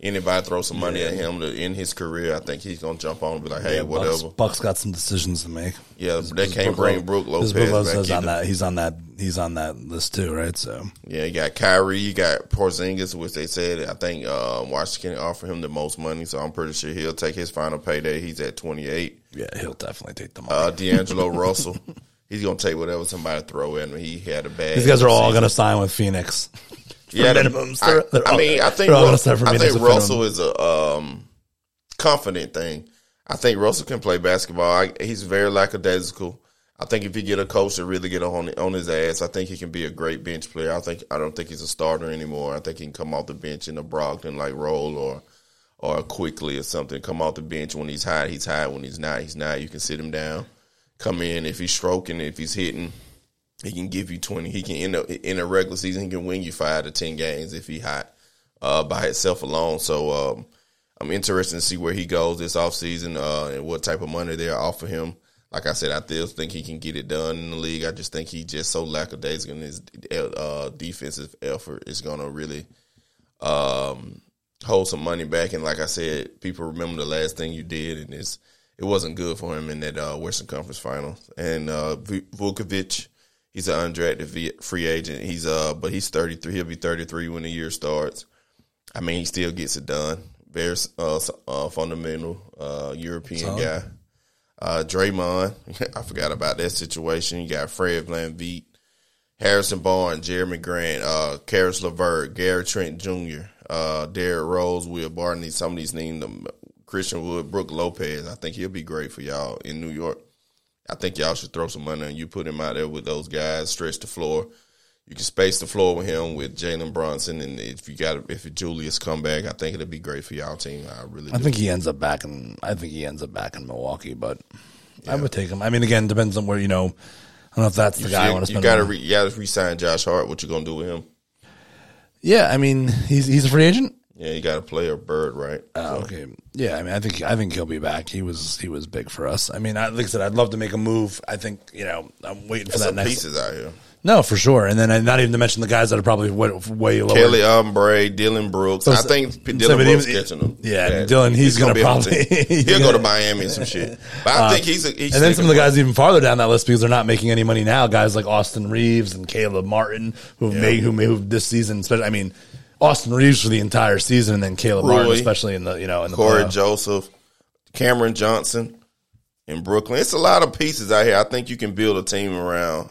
anybody throw some money at him to end his career, I think he's gonna jump on and be like, hey, Bucks, whatever. Bucks got some decisions to make. Yeah, they can't bring Brook Lopez back Lopez on that. He's on that. He's on that list too, right? So Yeah, you got Kyrie, you got Porzingis, which they said I think uh, Washington offer him the most money, so I'm pretty sure he'll take his final payday. He's at 28. yeah, he'll definitely take the money. Uh, D'Angelo Russell, he's gonna take whatever somebody throw in. He had a bad. These guys are all season. to sign with Phoenix. yeah, minimums. I, They're- they're I all- mean, I think they're all gonna start for I think Russell is a um, confident thing. I think Russell can play basketball. I, he's very lackadaisical. I think if you get a coach to really get on on his ass, I think he can be a great bench player. I think I don't think he's a starter anymore. I think he can come off the bench in a Brogdon like role or or quickly or something. Come off the bench when he's hot, he's hot. When he's not, he's not. You can sit him down. Come in if he's stroking, if he's hitting, he can give you twenty. He can in a in a regular season, he can win you five to ten games if he hot uh, by itself alone. So um, I'm interested to see where he goes this offseason uh, and what type of money they'll offer him. Like I said, I still think he can get it done in the league. I just think he just so lackadaisical in his uh, defensive effort is going to really um, hold some money back. And like I said, people remember the last thing you did, and it's it wasn't good for him in that uh, Western Conference Finals. And uh, Vukovic, he's an undrafted free agent. He's uh, but he's 33. He'll be 33 when the year starts. I mean, he still gets it done. Very uh, uh, fundamental uh, European guy. Uh, Draymond, I forgot about that situation. You got Fred VanVleet, Harrison Barnes, Jerami Grant, uh, Caris LeVert, Gary Trent Jr., uh, Derrick Rose, Will Barton. Some of these names, them, Christian Wood, Brook Lopez. I think he'll be great for y'all in New York. I think y'all should throw some money on you. Put him out there with those guys, stretch the floor. You can space the floor with him with Jalen Brunson, and if you got if Julius come back, I think it'll be great for y'all team. I really. I do. think he ends up back in. I think he ends up back in Milwaukee, but I would take him. I mean, again, depends on where you know. I don't know if that's the you, guy I you, want to you gotta re, you gotta re-sign Josh Hart. What you gonna do with him? yeah, I mean, he's he's a free agent. Yeah, you got to play a bird, right? Oh, okay. Yeah, I mean, I think I think he'll be back. He was he was big for us. I mean, I, like I said, I'd love to make a move. I think you know, I'm waiting for There's that some next. pieces out here. No, for sure. And then I- not even to mention the guys that are probably way, way lower. Kelly Oubre, Dillon Brooks. I think so, Dillon but Brooks catching them. yeah, Dillon, he's gonna be probably- he'll go to Miami and some shit. But I uh, think he's a, he's and then some of the guys even farther down that list because they're not making any money now. Guys like Austin Reaves and Caleb Martin who have made who moved this season. Especially, I mean, Austin Reaves for the entire season, and then Caleb Martin, especially in the you know in the Corey playoffs. Joseph, Cameron Johnson in Brooklyn. It's a lot of pieces out here. I think you can build a team around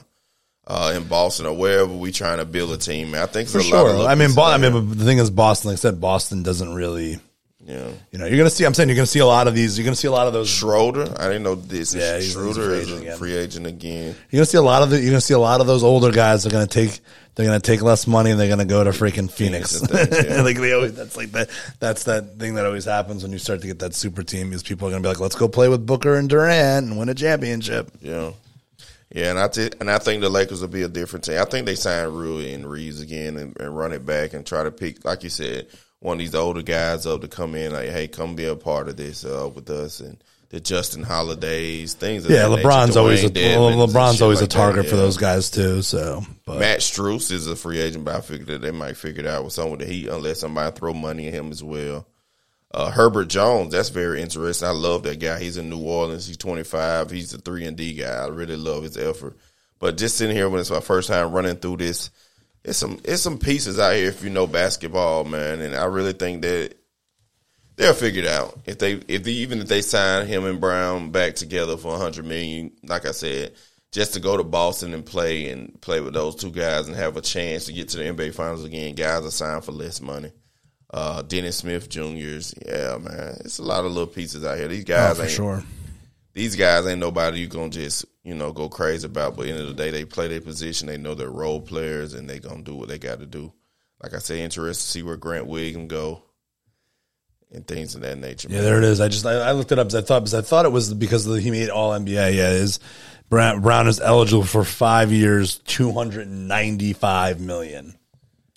uh, in Boston or wherever we trying to build a team. I think it's for a lot of sure. I mean, Bo- I mean, but the thing is, Boston. Like I said, Boston doesn't really. Yeah. You know, you're gonna see. I'm saying you're gonna see a lot of these. You're gonna see a lot of those. Schroeder, I didn't know this. Yeah, Yeah, he's- he's a Schroeder free is agent a free agent again. You're gonna see a lot of the. You're gonna see a lot of those older guys are gonna take. They're gonna take less money and they're gonna go to freaking Phoenix. yeah. like they always. That's like that. That's that thing that always happens when you start to get that super team. Is people are gonna be like, let's go play with Booker and Durant and win a championship. Yeah. Yeah, and I t- and I think the Lakers will be a different team. I think they sign Rui and Reaves again and, and run it back and try to pick, like you said, one of these older guys up to come in, like, hey, come be a part of this uh, with us and the Justin Holidays things. Yeah, that LeBron's always a, LeBron's always a like that, target for yeah. those guys too. So, but Max Strus is a free agent, but I figured that they might figure it out with someone with the Heat unless somebody throw money at him as well. Uh, Herbert Jones, that's very interesting. I love that guy. He's in New Orleans. He's 25. He's a three and D guy. I really love his effort. But just sitting here when it's my first time running through this, it's some it's some pieces out here if you know basketball, man. And I really think that they'll figure it out if they if they, even if they sign him and Brown back together for a 100 million. Like I said, just to go to Boston and play and play with those two guys and have a chance to get to the NBA Finals again. Guys are signed for less money. Uh, Dennis Smith Juniors, yeah, man, it's a lot of little pieces out here. These oh, guys for ain't sure. these guys ain't nobody you gonna just you know go crazy about. But at the end of the day, they play their position. They know they're role players, and they gonna do what they got to do. Like I say, interested to see where Grant Williams go and things of that nature. Yeah, man. there it is. I just I, I looked it up because I thought because I thought it was because of the, he made All NBA. Yeah, is Brown, Brown is eligible for five years, two hundred ninety five million.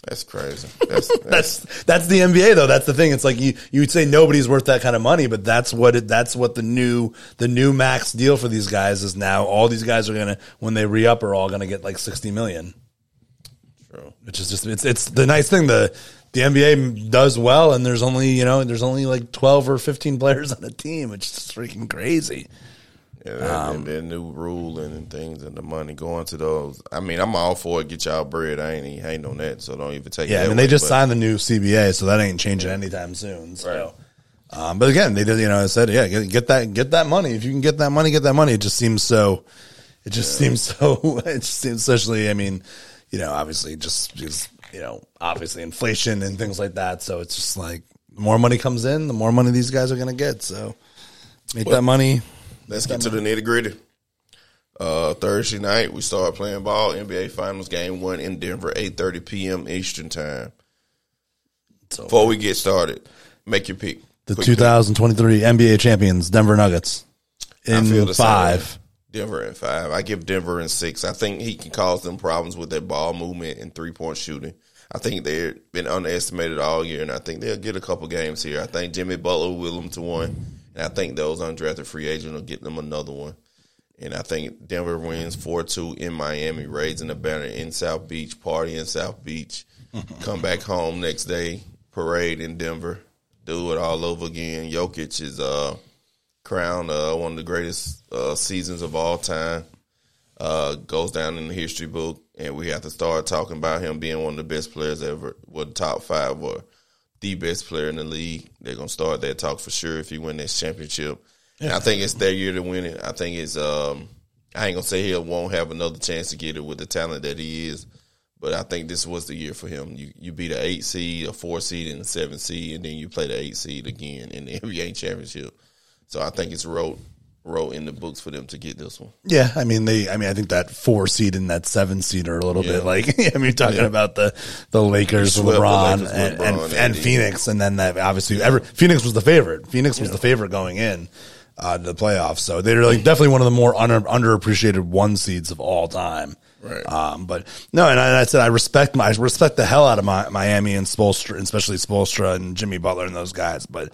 That's crazy. That's, that's That's that's the NBA though. That's the thing. It's like you you would say nobody's worth that kind of money, but that's what it, that's what the new the new max deal for these guys is now. All these guys are gonna when they re up are all gonna get like sixty million, true. which is just it's it's the nice thing the. The NBA does well, and there's only you know there's only like twelve or fifteen players on a team. It's just freaking crazy. Yeah, Um, and their new ruling and things and the money going to those. I mean, I'm all for it. Get y'all bread. I ain't hating on that, so don't even take. it Yeah, I mean they just but- signed the new CBA, so that ain't changing anytime soon. So, um, but again, they did. You know, I said, yeah, get, get that, get that money. If you can get that money, get that money. It just seems so. It just seems so. It just seems, especially. I mean, you know, obviously, just just you know, obviously inflation and things like that. So it's just like the more money comes in, the more money these guys are going to get. So make that money. Let's get to the nitty gritty. Uh, Thursday night we start playing ball. NBA Finals game one in Denver, eight thirty p.m. Eastern time. So Before we get started, make your pick. the Quick pick. 2023 NBA champions, Denver Nuggets, I feel in the same five. way. Denver in five. I give Denver in six. I think he can cause them problems with that ball movement and three point shooting. I think they've been underestimated all year, and I think they'll get a couple games here. I think Jimmy Butler will will them to one, and I think those undrafted free agents will get them another one. And I think Denver wins four two in Miami, raising the banner in South Beach, party in South Beach, come back home next day, parade in Denver, do it all over again. Jokic is uh crowned uh, one of the greatest uh, seasons of all time. Uh, goes down in the history book, and we have to start talking about him being one of the best players ever. Well, the top five or the best player in the league. They're gonna start that talk for sure if he win this championship. And I think it's their year to win it. I think it's. Um, I ain't gonna say he won't have another chance to get it with the talent that he is, but I think this was the year for him. You you beat an eight seed, a four seed, and a seven seed, and then you play the eight seed again in the NBA championship. So I think it's wrote wrote in the books for them to get this one. Yeah, I mean they. I mean I think that four seed and that seven seed are a little Yeah. bit like. I mean, talking about the the Lakers, swept the LeBron, Lakers and, LeBron and, and and. Phoenix, and then that obviously ever Phoenix was the favorite. Phoenix was the favorite going in uh, to the playoffs, so they're like definitely one of the more under, underappreciated one seeds of all time. Right. Um, but no, and I, and I said I respect my I respect the hell out of my, Miami and Spoelstra, especially Spoelstra and Jimmy Butler and those guys. But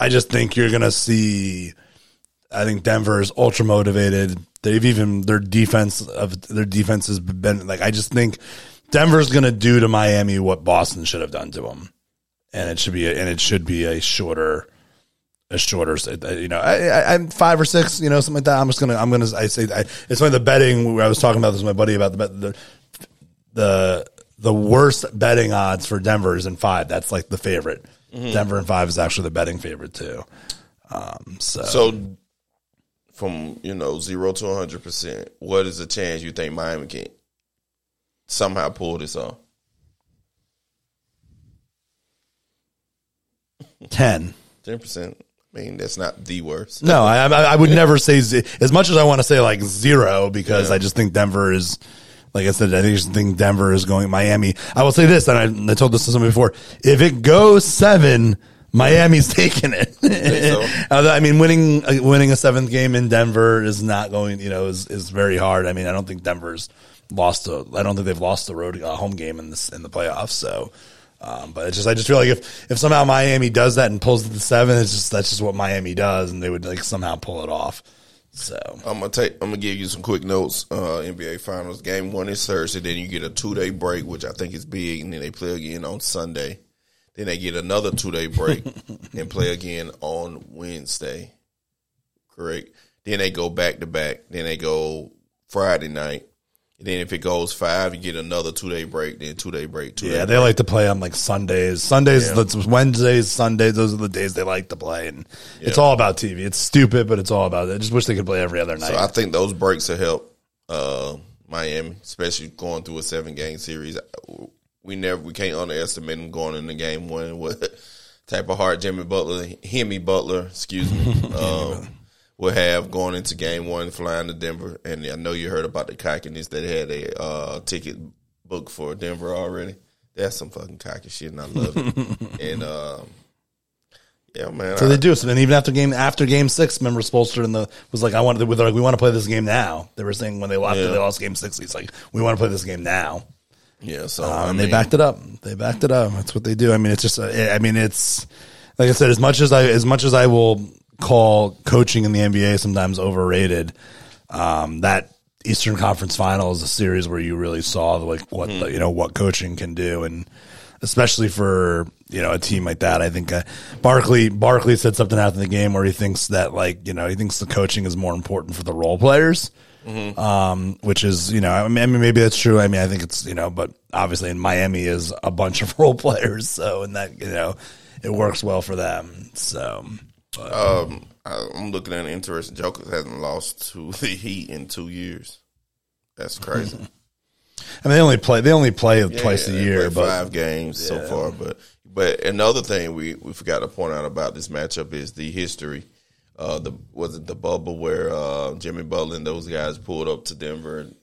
I just think you're gonna see. I think Denver is ultra motivated. They've even their defense of their defense has been like I just think Denver's going to do to Miami what Boston should have done to them, and it should be a, and it should be a shorter, a shorter. You know, I, I, I'm five or six. You know, something like that. I'm just gonna I'm gonna I say I, it's like the betting. I was talking about this with my buddy about the the the the worst betting odds for Denver is in five. That's like the favorite. Denver in five is actually the betting favorite too. Um, so, So from you know zero to hundred percent, what is the chance you think Miami can somehow pull this off? ten. Ten percent. I mean, that's not the worst. No, I, I I would never say z- as much as I want to say like zero because Yeah. I just think Denver is, like I said, I just think Denver is going Miami. I will say this, and I, I told this to somebody before: if it goes seven, Miami's taking it. so? I mean, winning uh, winning a seventh game in Denver is not going. You know, is is very hard. I mean, I don't think Denver's lost a. I don't think they've lost the road uh, home game in this in the playoffs. So, um, but it's just I just feel like if if somehow Miami does that and pulls it to seven, it's just that's just what Miami does, and they would like somehow pull it off. So I'm gonna take. I'm gonna give you some quick notes. Uh, NBA Finals game one is Thursday. Then you get a two day break, which I think is big, and then they play again on Sunday. Then they get another two day break and play again on Wednesday. Correct. Then they go back to back. Then they go Friday night. And then if it goes five, you get another two day break. Then two day break. Two yeah, they like to play on like Sundays. Sundays, Yeah. that's Wednesdays, Sundays. Those are the days they like to play, and it's all about TV. It's stupid, but it's all about it. I just wish they could play every other night. So I think those breaks will help uh, Miami, especially going through a seven game series. We never we can't underestimate him going into game one. What type of heart Jimmy Butler, Hemi Butler, excuse me, um, will have going into game one, flying to Denver. And I know you heard about the cockiness that had a uh, ticket booked for Denver already. That's some fucking cocky shit, and I love it. and um, yeah, man, So I- they do. So then even after game after game six, remember Spoelstra and the was like, I wanted to, like, we want to play this game now. They were saying when they lost, Yeah. they lost game six. He's like, we want to play this game now. Yeah. So Um, I mean, they backed it up. They backed it up. That's what they do. I mean, it's just. uh, I mean, it's like I said. As much as I as much as I will call coaching in the NBA sometimes overrated, um, that Eastern Conference Final is a series where you really saw like what Mm-hmm. the, you know what coaching can do, and especially for you know a team like that. I think uh, Barkley Barkley said something after the game where he thinks that like you know he thinks the coaching is more important for the role players um, which is you know I mean, maybe that's true. I mean I think it's you know, but obviously in Miami is a bunch of role players, so and that you know it works well for them. So Um, I, I'm looking at an interesting. Joker hasn't lost to the Heat in two years. That's crazy. and they only play they only play twice a Yeah, year, but five games so far. But but another thing we, we forgot to point out about this matchup is the history. Uh, the was it the bubble where uh, Jimmy Butler and those guys pulled up to Denver and,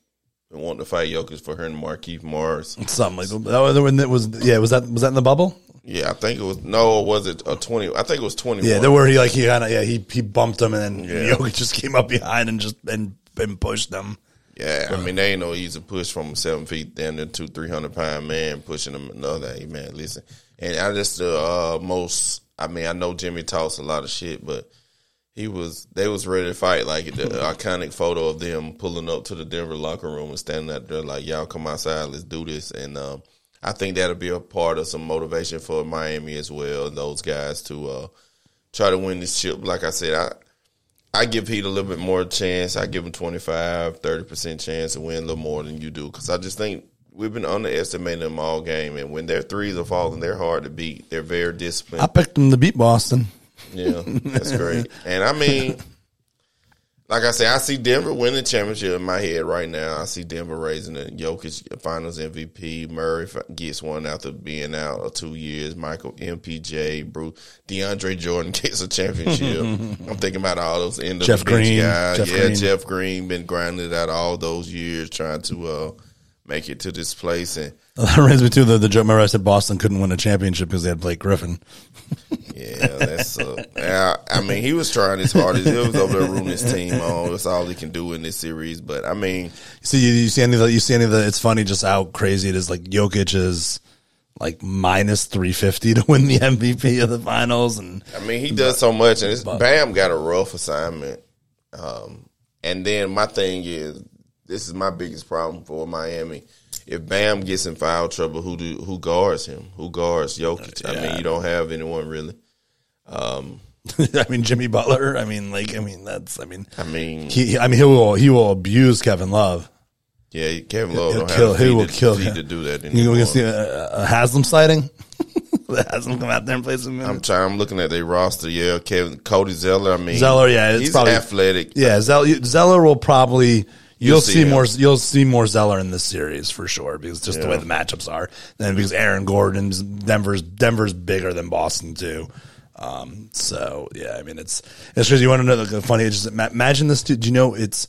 and wanted to fight Jokic for her and Markieff Morris. something like that. That was- when it was yeah was that was that in the bubble? Yeah, I think it was no, was it a twenty? I think it was twenty. Yeah, there were he like he kind of yeah he he bumped him and then Yeah. Jokic just came up behind and just and and pushed them. Yeah, I mean they ain't no easy push from seven feet down to two three hundred pound man pushing them another. Hey man, listen, and I just the uh, most. I mean, I know Jimmy talks a lot of shit, but he was they was ready to fight. Like the iconic photo of them pulling up to the Denver locker room and standing out there like, "Y'all come outside, let's do this." And um, I think that'll be a part of some motivation for Miami as well. Those guys to uh, try to win this chip. Like I said, I. I give Heat a little bit more chance. I give them 25, 30% chance to win a little more than you do. Because I just think we've been underestimating them all game. And when their threes are falling, they're hard to beat. They're very disciplined. I picked them to beat Boston. Yeah, that's great. And I mean, like I said, I see Denver win the championship in my head right now. I see Denver raising the Jokic Finals MVP. Murray gets one after being out two years. Michael MPJ, Bruce, DeAndre Jordan gets a championship. I'm thinking about all those end of Jeff Green, guys. Jeff yeah, Green. Jeff Green been grinding out all those years trying to uh, make it to this place and. That reminds me too the the joke. Remember I said Boston couldn't win a championship because they had Blake Griffin. Yeah, that's. Uh, yeah, I mean, he was trying his hardest. He was over there rooting his team on. That's all he can do in this series. But I mean, See, you, you see any of the, you see any of the, it's funny just how crazy it is. Like Jokic is like minus 350 to win the MVP of the finals. And I mean, he does so much, and it's, Bam got a rough assignment. Um, and then my thing is, this is my biggest problem for Miami. If Bam gets in foul trouble, who do who guards him? Who guards Jokic? I mean, you don't have anyone really. Um, I mean, Jimmy Butler, I mean, like, I mean, that's, I mean, I mean, he, I mean, he will, he will abuse Kevin Love. yeah, Kevin Love He'll kill- he will to, kill him. to do that You anymore. can see a, a Haslem sighting. Haslem come out there and play some minutes. I'm trying. I'm looking at their roster. Yeah, Kevin, Cody Zeller. I mean, Zeller, yeah, it's he's probably- athletic. Yeah, Zeller, Zeller will probably, you'll, see see, more, you'll see more Zeller in this series for sure because just the way the matchups are. Then because Aaron Gordon's, Denver's, Denver's bigger than Boston too. Um, so yeah, I mean, it's, it's crazy. You want to know the funny, just imagine this, dude. Do you know it's,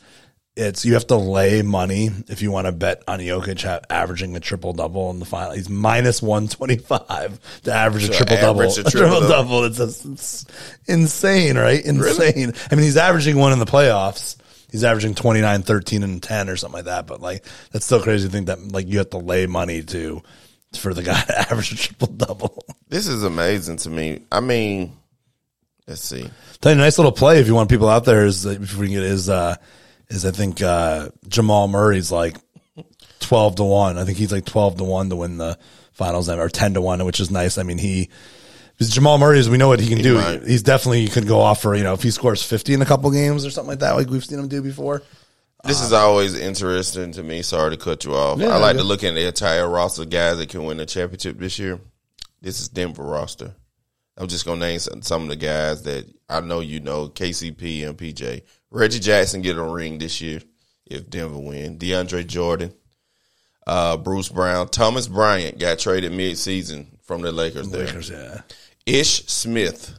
it's you have to lay money if you want to bet on Jokic ha- averaging a triple double in the final. He's minus one twenty five to average a triple double. a triple triple-double. It's, it's insane, right? Insane. I mean, he's averaging one in the playoffs. He's averaging 29, 13, and 10 or something like that. But like, that's still crazy to think that like you have to lay money to, for the guy to average a triple double. This is amazing to me. I mean, let's see. Tell you a nice little play if you want people out there is, if we can get is, uh, is I think, uh, Jamal Murray's like 12 to 1. I think he's like 12 to 1 to win the finals or 10 to 1, which is nice. I mean, he, because Jamal Murray is, we know what he can do. He's definitely, could go off for, you know, if he scores 50 in a couple games or something like that, like we've seen him do before. This is always interesting to me. Sorry to cut you off. Yeah, I like to look at the entire roster of guys that can win the championship this year. This is Denver roster. I'm just gonna name some, some of the guys that I know you know: KCP and PJ. Reggie Jackson get a ring this year if Denver win. DeAndre Jordan, uh, Bruce Brown, Thomas Bryant got traded mid-season from the Lakers. There. Lakers, yeah. Ish Smith,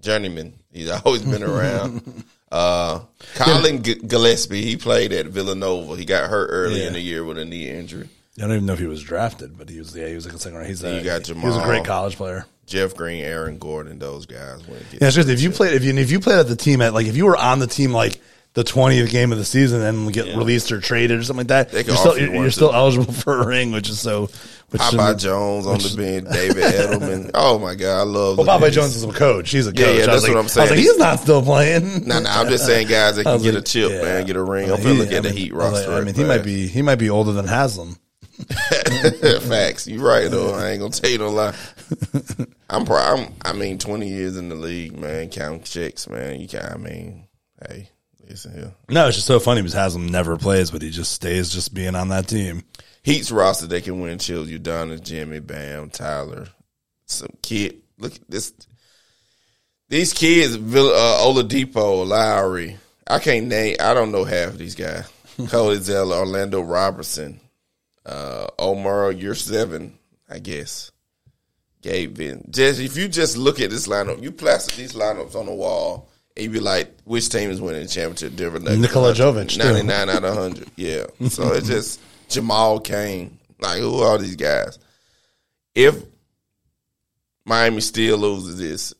journeyman. He's always been around. uh, Collin G- Gillespie, he played at Villanova. He got hurt early Yeah. in the year with a knee injury. I don't even know if he was drafted, but he was, yeah, he was like a second round. He's a, You got he was a great college player. Jeff Green, Aaron Gordon, those guys. Yeah, it's just if you played if you if you played at the team at like if you were on the team like the twentieth game of the season and get released or traded or something like that, you're still you you're, still eligible for a ring, which is so. Which Popeye is, Jones on the bench, David Adelman. Oh my God, I love. well, Popeye Jones is a coach. He's a coach. Yeah, yeah, that's like, what I'm I was saying. like, he's not still playing. Nah, nah, I'm just saying guys that can was get like, a chip, yeah. man, get a ring. I'm gonna look I at the Heat like- roster. I mean, he might be he might be older than Haslem. Facts. You right though. I ain't gonna tell you no lie. I'm. I'm, I mean, 20 years in the league, man. Count checks, man. You can't. I mean, hey, listen here. No, it's just so funny because Haslem never plays, but he just stays just being on that team. Heat's roster, they can win chills. Udonis, Jimmy, Bam, Tyler, some kid. Look at this. These kids, Vill- uh, Oladipo, Lowry. I can't name. I don't know half of these guys. Cody Zeller, Orlando Robinson, uh, Omar, you're seven, I guess. Gabe Vin. Just if you just look at this lineup, you plaster these lineups on the wall, and you be like, which team is winning the championship? Different. Nikola Jovic, ninety nine out of hundred. Yeah. So it's just Jamal Cain. Like who are these guys? If Miami still loses this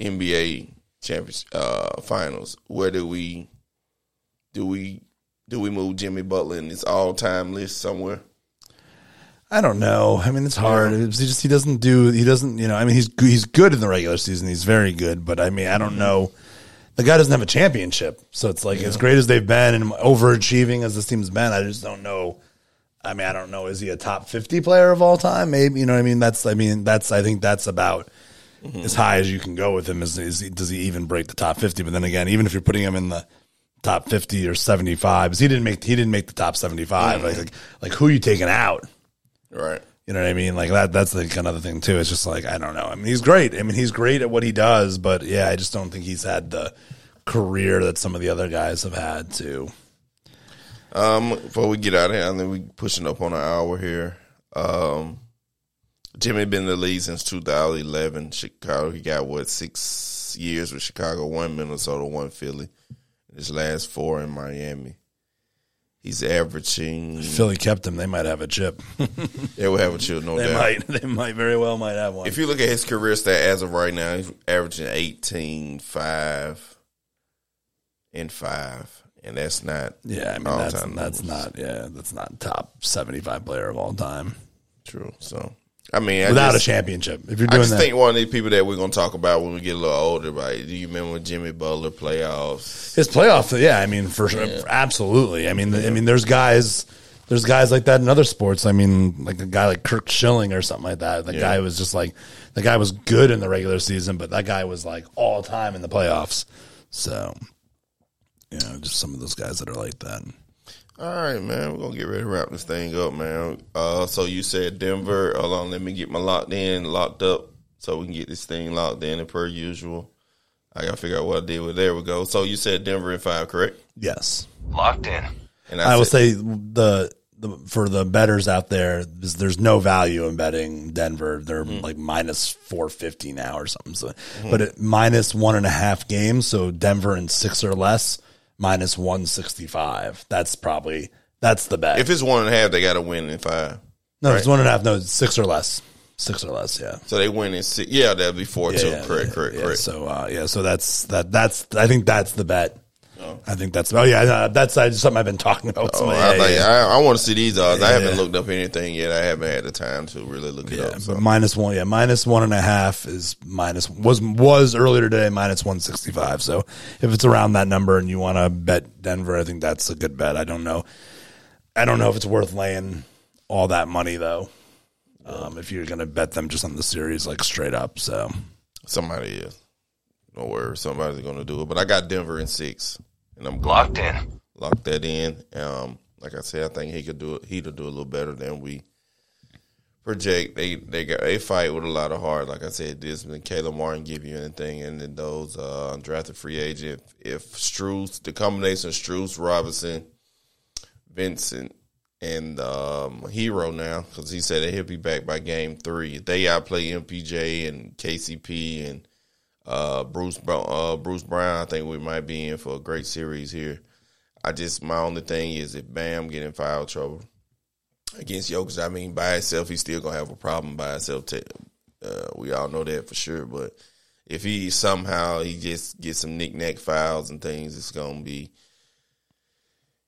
NBA championship uh, finals, where do we do we do we move Jimmy Butler in this all time list somewhere? I don't know. I mean, it's hard. It's- He just he doesn't do he doesn't you know. I mean, he's he's good in the regular season. He's very good, but I mean, I don't mm-hmm. know. The guy doesn't have a championship, so it's like as great as they've been and overachieving as this team's been. I just don't know. I mean, I don't know. Is he a top fifty player of all time? Maybe you know. what I mean, that's. I mean, that's. I think that's about mm-hmm. as high as you can go with him. Is, is he, does he even break the top fifty? But then again, even if you're putting him in the top fifty or seventy five, he didn't make he didn't make the top seventy Like, mm-hmm. like like who are you taking out? Right. You know what I mean? Like that. That's like another thing too. It's just like I don't know. I mean, he's great. I mean, he's great at what he does. But yeah, I just don't think he's had the career that some of the other guys have had. too. Um, before we get out of here, I think we pushing up on an hour here. Um, Jimmy been in the league since 2011. Chicago, he got what six years with Chicago, one Minnesota, one Philly. His last four in Miami. He's averaging. Philly kept him, they might have a chip. They will have a chill, no they doubt. might. They might very well might have one. If you look at his career stat as of right now, he's averaging 18, 5, and 5. And that's not yeah, I mean that's that's numbers. not. Yeah, that's not top seventy five player of all time true. So, I mean, I without just- a championship. If you're doing I just that, think one of these people that we're gonna talk about when we get a little older, right? Do you remember Jimmy Butler playoffs? His playoff, yeah. I mean, for sure, absolutely. I mean, I mean, there's guys, there's guys like that in other sports. I mean, like a guy like Curt Schilling or something like that. The Yeah. guy was just like, the guy was good in the regular season, but that guy was like all time in the playoffs. So, you know, just some of those guys that are like that. All right, man. We're gonna get ready to wrap this thing up, man. Uh, so you said Denver. Hold on, let me get my locked in, locked up, so we can get this thing locked in. And per usual, I gotta figure out what I did with. There we go. So you said Denver in five, correct? Yes, Locked in. And I will said- say the. The, for the betters out there, there's, there's no value in betting Denver. They're like minus 450 now or something. So, but at minus one and a half games, so Denver in six or less minus one sixty five. That's probably that's the bet. If it's one and a half, they got to win in five. no, it's one and a half. No, six or less. Six or less. Yeah. So they win in six. Yeah, that'd be four Yeah, too. yeah, correct, yeah, correct, correct. So uh, yeah, so that's that. That's I think that's the bet. I think that's oh yeah, no, that's uh, something I've been talking about. Oh, somebody. I, yeah, like, yeah. I, I want to see these odds. I haven't looked up anything yet. I haven't had the time to really look it up. So. but minus one, yeah, minus one and a half is minus was was earlier today minus one sixty five. So if it's around that number and you want to bet Denver, I think that's a good bet. I don't know, I don't know if it's worth laying all that money though. Um, if you're going to bet them just on the series like straight up, so Somebody is. Don't worry, somebody's going to do it. But I got Denver in six, and I'm Locked in. lock that in. Um, like I said, I think he could do it. He'll do a little better than we project. They they got they fight with a lot of heart. Like I said, this and Caleb Martin give you anything, and then those uh, undrafted free agent. If Strus, the combination of Strus, Robinson, Vincent, and um, Herro now, because he said that he'll be back by game three. If they outplay MPJ and KCP and uh, Bruce uh, Bruce Brown, I think we might be in for a great series here. I just my only thing is if Bam get in foul trouble against Jokic, I mean by itself he's still gonna have a problem by itself. T- uh, we all know that for sure. But if he somehow he just gets some knick-knack fouls and things, it's gonna be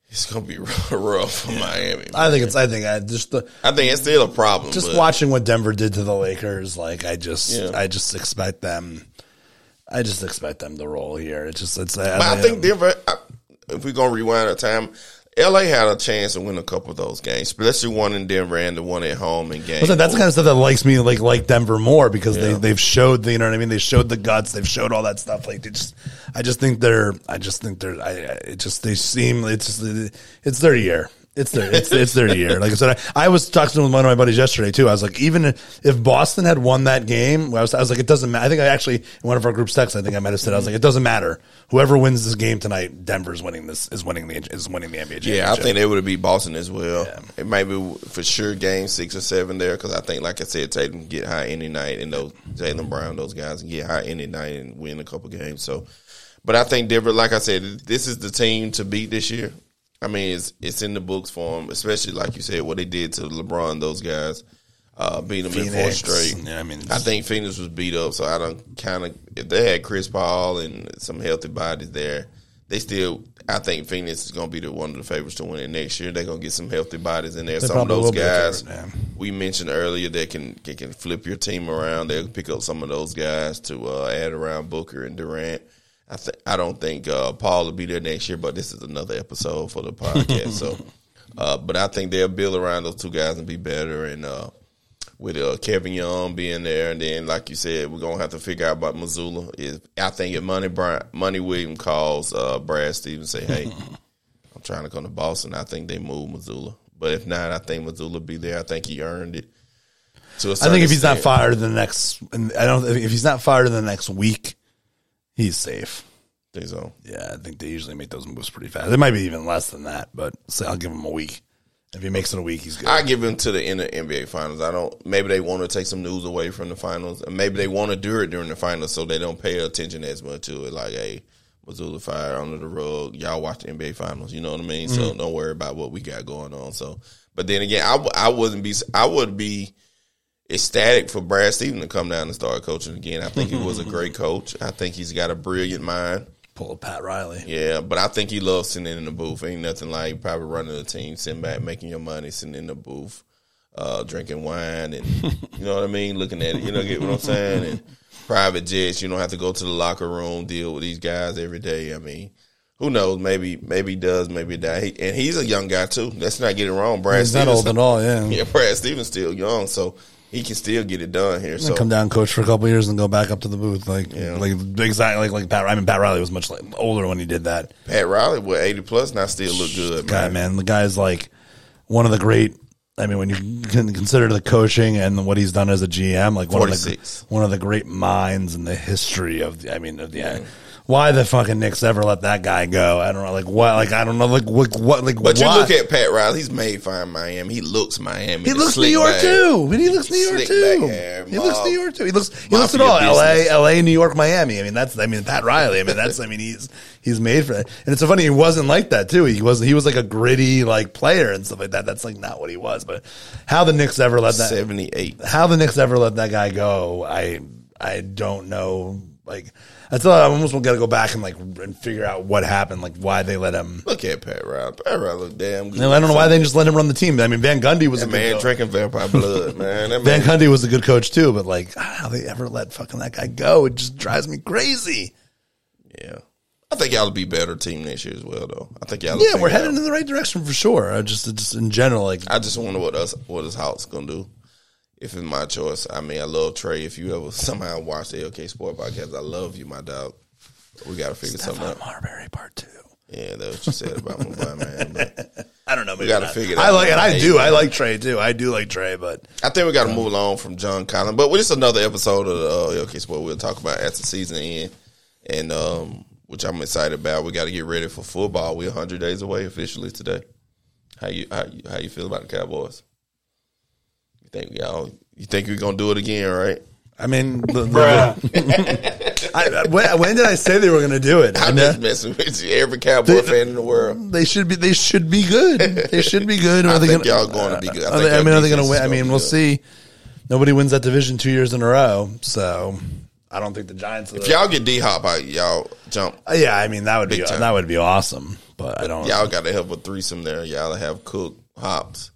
it's gonna be rough for Miami. I think it's I think I just the I think it's still a problem. just watching what Denver did to the Lakers, like I just Yeah. I just expect them. I just expect them to roll here. It's just it's. But I think Denver, I- if we're gonna rewind the time, LA had a chance to win a couple of those games, especially one in Denver and the one at home in game. Listen, that's the kind of stuff that likes me like like Denver more because Yeah. they they've showed the you know what I mean they showed the guts they've showed all that stuff like they just I just think they're I just think they're I, I it just they seem it's just it's their year it's their it's it's their year like I said I, I was talking with one of my buddies yesterday too I was like even if Boston had won that game I was I was like it doesn't matter I think I actually in one of our group texts I think I might have said I was like it doesn't matter whoever wins this game tonight Denver's winning this is winning the is winning the NBA championship Yeah, I think they would have beat Boston as well. It might be for sure game six or seven there because I think, like I said, Tatum can get high any night, and those Jaylen Brown, those guys can get high any night and win a couple games. So, but I think Denver, like I said, this is the team to beat this year. I mean, it's it's in the books for them, especially like you said, what they did to LeBron, those guys, uh, beat them in four straight. Yeah, I mean, I think Phoenix was beat up, so I don't kind of if they had Chris Paul and some healthy bodies there, they still. I think Phoenix is going to be the one of the favorites to win it next year. They're going to get some healthy bodies in there. some of those will be the guys favorite, we mentioned earlier that can, can can flip your team around. They'll pick up some of those guys to uh, add around Booker and Durant. I think I don't think uh, Paul will be there next year, but this is another episode for the podcast. so, uh, but I think they'll build around those two guys and be better. And uh, with uh, Kevin Young being there, and then like you said, we're gonna have to figure out about Mazzulla. Is I think if Money Bryant, Monty Williams calls uh, Brad Stevens, and say, "Hey, I'm trying to come to Boston," I think they move Mazzulla. But if not, I think Mazzulla be there. I think he earned it. I think if he's not fired in the next, I don't. If he's not fired in the next week, he's safe. Think so. Yeah, I think they usually make those moves pretty fast. It might be even less than that, but say I'll give him a week. If he makes it a week, he's good. I give him to the end of NBA finals. I don't. Maybe they want to take some news away from the finals, and maybe they want to do it during the finals so they don't pay attention as much to it. Like, hey, Mazzulla fire under the rug. Y'all watch the NBA finals. You know what I mean? So mm-hmm. don't worry about what we got going on. So, but then again, I, I wouldn't be. I would be ecstatic for Brad Stevens to come down and start coaching again. I think he was a great coach. I think he's got a brilliant mind. Pull a Pat Riley. Yeah, but I think he loves sitting in the booth. Ain't nothing like probably running the team, sitting back, making your money, sitting in the booth, uh, drinking wine, and you know what I mean, looking at it. You know, get what I'm saying? And private jets. You don't have to go to the locker room, deal with these guys every day. I mean, who knows? Maybe, maybe he does, maybe he does. He, and he's a young guy too. Let's not get it wrong. Brad He's not old at all. Yeah, Yeah, Brad Stevens still young, so he can still get it done here. So come down, coach for a couple years, and go back up to the booth. Like, Yeah. like exactly like like Pat. I mean, Pat Riley was much like, older when he did that. Pat Riley with 80 plus now still look good, Guy, man. man, the guy's like one of the great. I mean, when you can consider the coaching and what he's done as a GM, like one of the one of the great minds in the history of. The, I mean, of the why the fucking Knicks ever let that guy go. I don't know, like what, like I don't know, like what, what like. But you look at Pat Riley; he's made fine Miami. He looks Miami. He looks New York back. too. But he looks New York too. hair, he looks New York too. He looks he looks at all. L.A. business. L.A. New York Miami. I mean that's I mean Pat Riley. I mean that's I mean he's he's made for that. And it's so funny he wasn't like that too. He was he was like a gritty like player and stuff like that. That's like not what he was. But how the Knicks ever let that Seventy-eight. how the Knicks ever let that guy go, I I don't know. Like that's all. I almost got to go back and like and figure out what happened, like why they let him. Look at Pat Riley. Pat Riley look damn good. I don't know why they just let him run the team. I mean, Van Gundy was That a good man drinking vampire blood, man. That Van man, Gundy was a good coach too, but like how they ever let fucking that guy go, it just drives me crazy. yeah. I think y'all will be better team next year as well, though. I think y'all. Yeah, we're heading out. in the right direction for sure. I just just in general, like I just wonder what us what his house gonna do. If it's my choice, I mean, I love Trey. If you ever somehow watch the LK Sport podcast, I love you, my dog. We got to figure something Stefan out. Marbury part two. Yeah, that's what you said about my boy, man. But I don't know. Maybe we gotta figure it I out. like, and I Hey, do. I like Trey too. I do like Trey, but I think we got to move along from John Collins. But with this another episode of the uh, LK Sport, we'll talk about as the season end, and um, which I'm excited about. We got to get ready for football. We're 100 days away officially today. How you how you how you feel about the Cowboys? You think y'all? You think we're gonna do it again, right? I mean, the, the, I, when, when did I say they were going to do it? I'm uh, just messing with you. Every Cowboy fan in the world. They should be. They should be good. They should be good. I Are they think gonna, y'all going to be good. I think they, I mean, are they going to win? I gonna mean, we'll good. see. Nobody wins that division two years in a row, so I don't think the Giants. Are If y'all get D Hop out, y'all jump. Uh, yeah, I mean that would be time. that would be awesome, but I don't. Y'all got to help a threesome there. Y'all have Cook, Hops,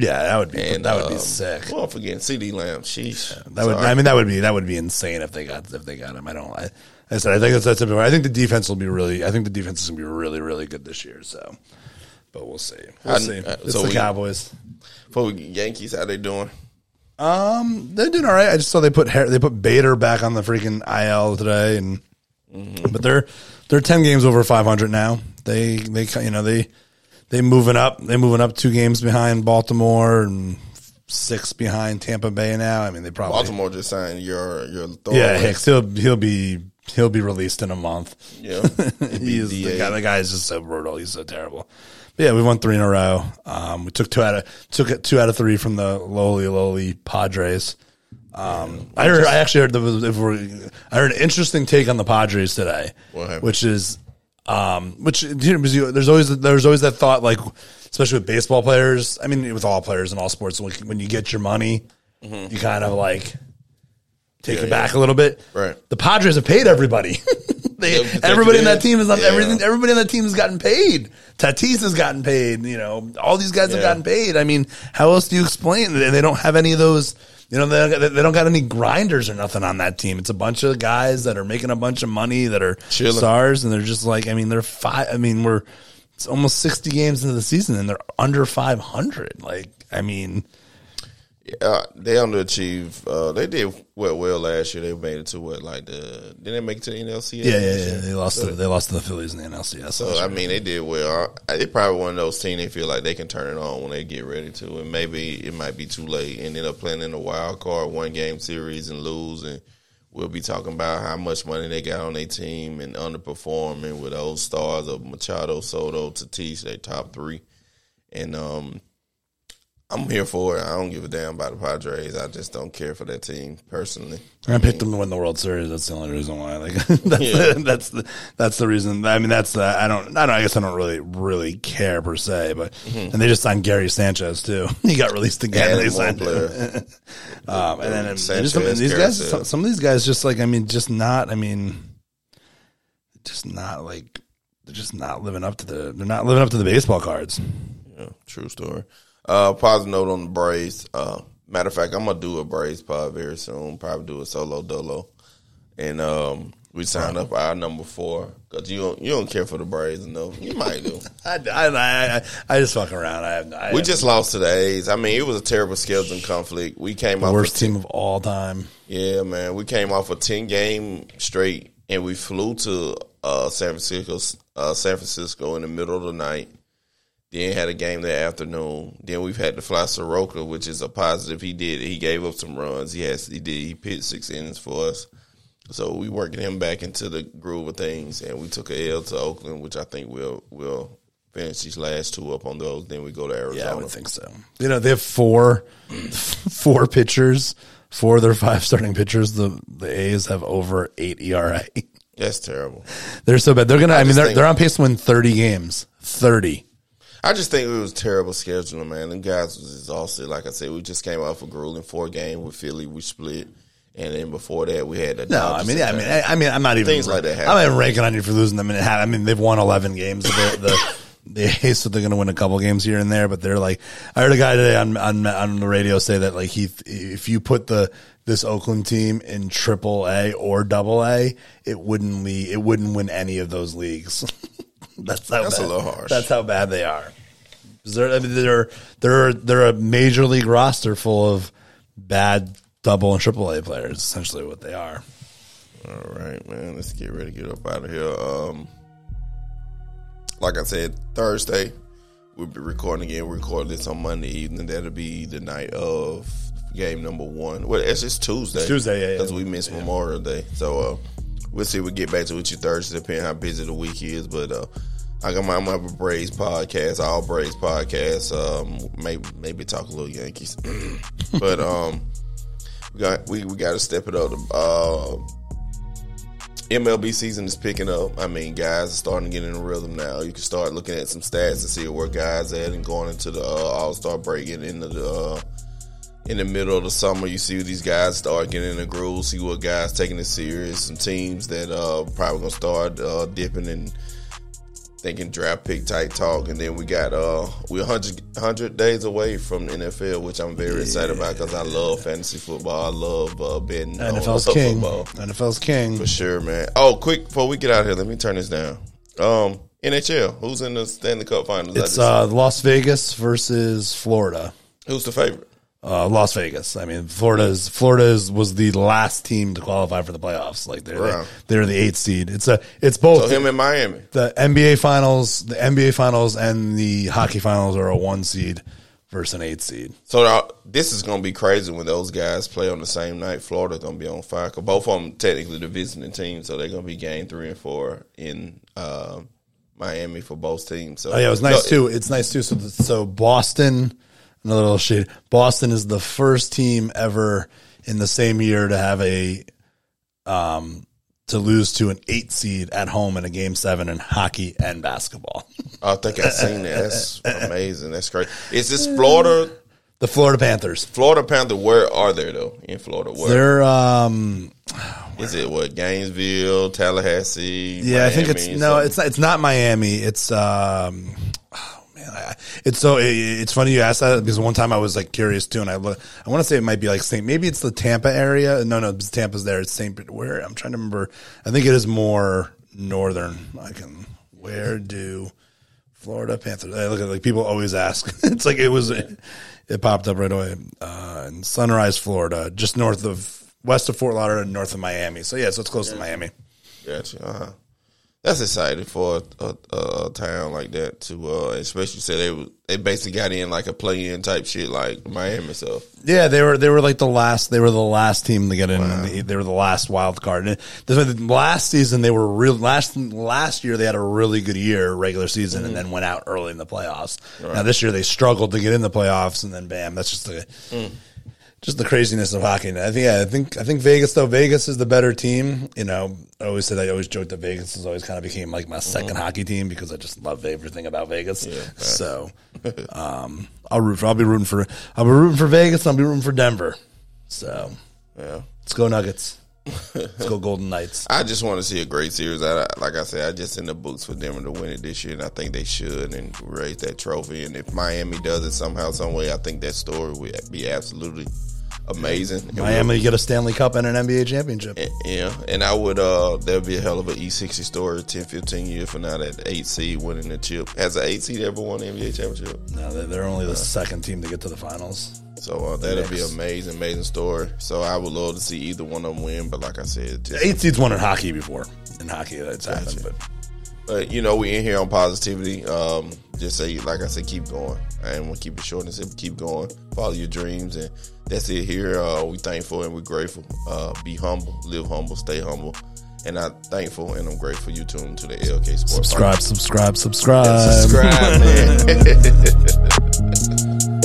yeah, that would be and that would be um, sick. Well, forgetting CeeDee Lamb. Sheesh. That would. I mean, that would be that would be insane if they got if they got him. I don't. I, I said I think that's that's. I think the defense will be really. I think the defense is going to be really really good this year. So, but we'll see. We'll I- see. uh, It's so the we- Cowboys. For Yankees, how they doing? Um, they're doing all right. I just saw they put they put Bader back on the freaking IL today, and Mm-hmm. but they're they're ten games over five hundred now. They they you know they they moving up. They moving up two games behind Baltimore and six behind Tampa Bay now. I mean they probably Baltimore just signed your your yeah. Hicks he'll he'll be he'll be released in a month. Yeah, He's the guy. The guy is just so brutal. He's so terrible. But yeah, we won three in a row. Um, we took two out of took it two out of three from the lowly lowly Padres. Um, I heard. I actually heard. There was, if we're, I heard an interesting take on the Padres today, What which is, um, which you know, there's always there's always that thought, like especially with baseball players. I mean, with all players in all sports, when, when you get your money, you kind of like take Mm-hmm. Yeah, it back a little bit. Right. The Padres have paid everybody. they, Yeah, everybody in that team is on Yeah. everything. Everybody in that team has gotten paid. Tatis has gotten paid. You know, all these guys have gotten paid. I mean, how else do you explain? They, they don't have any of those. You know, they don't, they don't got any grinders or nothing on that team. It's a bunch of guys that are making a bunch of money that are Chilling. stars, and they're just like, I mean, they're five. I mean, we're it's almost sixty games into the season, and they're under five hundred. Like, I mean, Uh, they underachieved. Uh, they did well, well last year. They made it to what like the did they make it to the NLCS? yeah, yeah, yeah. They lost. To, they lost to the Phillies in the NLCS. So I mean, they did well. I, they probably one of those teams they feel like they can turn it on when they get ready to, and maybe it might be too late and end up playing in a wild card one game series and lose, and we'll be talking about how much money they got on their team and underperforming with those stars of Machado, Soto, Tatis, their top three, and um. I'm here for it. I don't give a damn about the Padres. I just don't care for that team personally. I picked them to win the World Series. That's the only reason why. Like that's Yeah. the, that's the that's the reason. I mean, that's the, I don't. I don't. I guess I don't really really care per se. But and they just signed Gary Sanchez too. He got released again. Add they signed him. Um, and then and Sanchez, just, and these guys, some, some of these guys, just like I mean, just not. I mean, just not like they're just not living up to the. They're not living up to the baseball cards. Yeah, true story. Uh, positive note on the Braves. Uh, matter of fact, I'm gonna do a Braves pod very soon. Probably do a solo dolo, and um, we signed up our number four because you don't you don't care for the Braves enough. You might do. I, I, I, I just fuck around. I have. I we just lost to the A's. I mean, it was a terrible scheduling conflict. We came the off worst a team of all time. Yeah, man. We came off a ten game straight, and we flew to uh, San Francisco, uh, San Francisco in the middle of the night. Then had a game that afternoon. Then we've had to fly Soroka, which is a positive. He did. He gave up some runs. He has. He did. He pitched six innings for us. So we working him back into the groove of things, and we took a L to Oakland, which I think we'll will finish these last two up on those. Then we go to Arizona. Yeah, I would think so. You know, they have four four pitchers, four of their five starting pitchers. The the A's have over eight ERA. That's terrible. They're so bad. They're gonna. I, mean, they're they're on pace to win thirty games. Thirty. I just think it was terrible scheduling, man. The guys was exhausted. Like I said, we just came off a grueling four game with Philly. We split, and then before that, we had the No, I mean, yeah, I mean. I, I mean, I'm not even Things like that I'm not ranking on you for losing them. I mean, I mean, they've won 11 games. The the, the so they're going to win a couple games here and there. But they're like, I heard a guy today on on on the radio say that like he, if you put the this Oakland team in Triple A or Double A, it wouldn't le it wouldn't win any of those leagues. that's how That's a bad, little harsh. That's how bad they are. They're, I mean, they're they're they're a major league roster full of bad double and triple A players. Essentially, what they are. All right, man. Let's get ready to get up out of here. Um, like I said, Thursday we'll be recording again. We record this on Monday evening. That'll be the night of game number one. Well, it's just Tuesday. Tuesday, yeah, yeah. because we missed Memorial Day. So uh, we'll see. if We get back to with you Thursday, depending how busy the week is. But uh, I got my I'm a Braves podcast, all Braves podcast. Um, maybe maybe talk a little Yankees, but um, we got we, we got to step it up. Uh, MLB season is picking up. I mean, guys are starting to get in the rhythm now. You can start looking at some stats to see where guys at and going into the uh, All Star break and into the uh, in the middle of the summer. You see these guys start getting in the groove. See what guys taking it serious. Some teams that uh, probably gonna start uh, dipping and thinking draft pick type talk. And then we got uh, we're 100, 100 days away from the NFL, which I'm very excited about because I love fantasy football. I love uh, betting on NFL's king. football. NFL's king. For sure, man. Oh, quick before we get out of here, let me turn this down. Um, NHL, who's in the Stanley Cup Finals? I It's uh, Las Vegas versus Florida. who's the favorite? Uh, Las Vegas. I mean, Florida's Florida's was the last team to qualify for the playoffs. Like they're Wow. they're the eighth seed. It's a it's both So him in Miami. the NBA finals, the NBA finals, and the hockey finals are a one seed versus an eight seed. So uh, this is going to be crazy when those guys play on the same night. Florida going to be on fire. Cause both of them technically the visiting team, so they're going to be game three and four in uh, Miami for both teams. So Oh yeah, it was nice so- too. It's nice too. So so Boston, another little shade. Boston is the first team ever in the same year to have a um to lose to an eight seed at home in a game seven in hockey and basketball. I think I've seen that. That's amazing. That's great. Is this Florida? The Florida Panthers. Florida Panther? Where are they though? In Florida, where They're um is it? What Gainesville, Tallahassee? yeah, I think it's no, something? it's not, it's not Miami. It's um man, I, it's so it, it's funny you asked that because one time I was like curious too, and I I want to say it might be like Saint, maybe it's the Tampa area. No, no, Tampa's there. It's Saint. Where I'm trying to remember. I think it is more northern. I can. Where do Florida Panthers? I look at like people always ask. it's like it was. It popped up right away. Uh, in Sunrise, Florida, just north of west of Fort Lauderdale, north of Miami. So yeah, so it's close to Miami. Gotcha. Uh-huh. That's exciting for a, a, a town like that to, uh, especially say they they basically got in like a play in type shit like Miami So Yeah, they were they were like the last they were the last team to get in. They, they were the last wild card. And the, last season they were real last last year they had a really good year regular season and then went out early in the playoffs. Now this year they struggled to get in the playoffs and then bam, that's just the just the craziness of hockey. I think yeah, I think I think Vegas though Vegas is the better team. You know, I always said I always joked that Vegas has always kind of became like my 2nd hockey team because I just love everything about Vegas. so um, I'll root for I'll be rooting for I'll be rooting for Vegas. I'll be rooting for Denver. So Yeah. let's go Nuggets. Let's go Golden Knights. I just want to see a great series. I, like I said, I just in the books for Denver to win it this year, and I think they should and raise that trophy. And if Miami does it somehow, some way, I think that story would be absolutely amazing. And Miami get a Stanley Cup and an NBA championship. we'll- yeah, and I would. uh That would be a hell of an E60 story 10, 15 years from now. That eight seed winning the chip has an eight seed ever won the NBA championship? No, they're- they're only the second team to get to the finals. So uh, that'll be Knicks. amazing, amazing story. So I would love to see either one of them win. But like I said, just, Eight seeds won in hockey before. In hockey, that's happened, but But you know, we in here on positivity. Um, just say, like I said, keep going. And we'll keep it short and simple. Keep going. Follow your dreams, and that's it. Here, uh, we thankful and we're grateful. Uh, be humble, live humble, stay humble. And I'm thankful and I'm grateful you tuned to the LK Sports. Subscribe, subscribe, subscribe. Subscribe, man.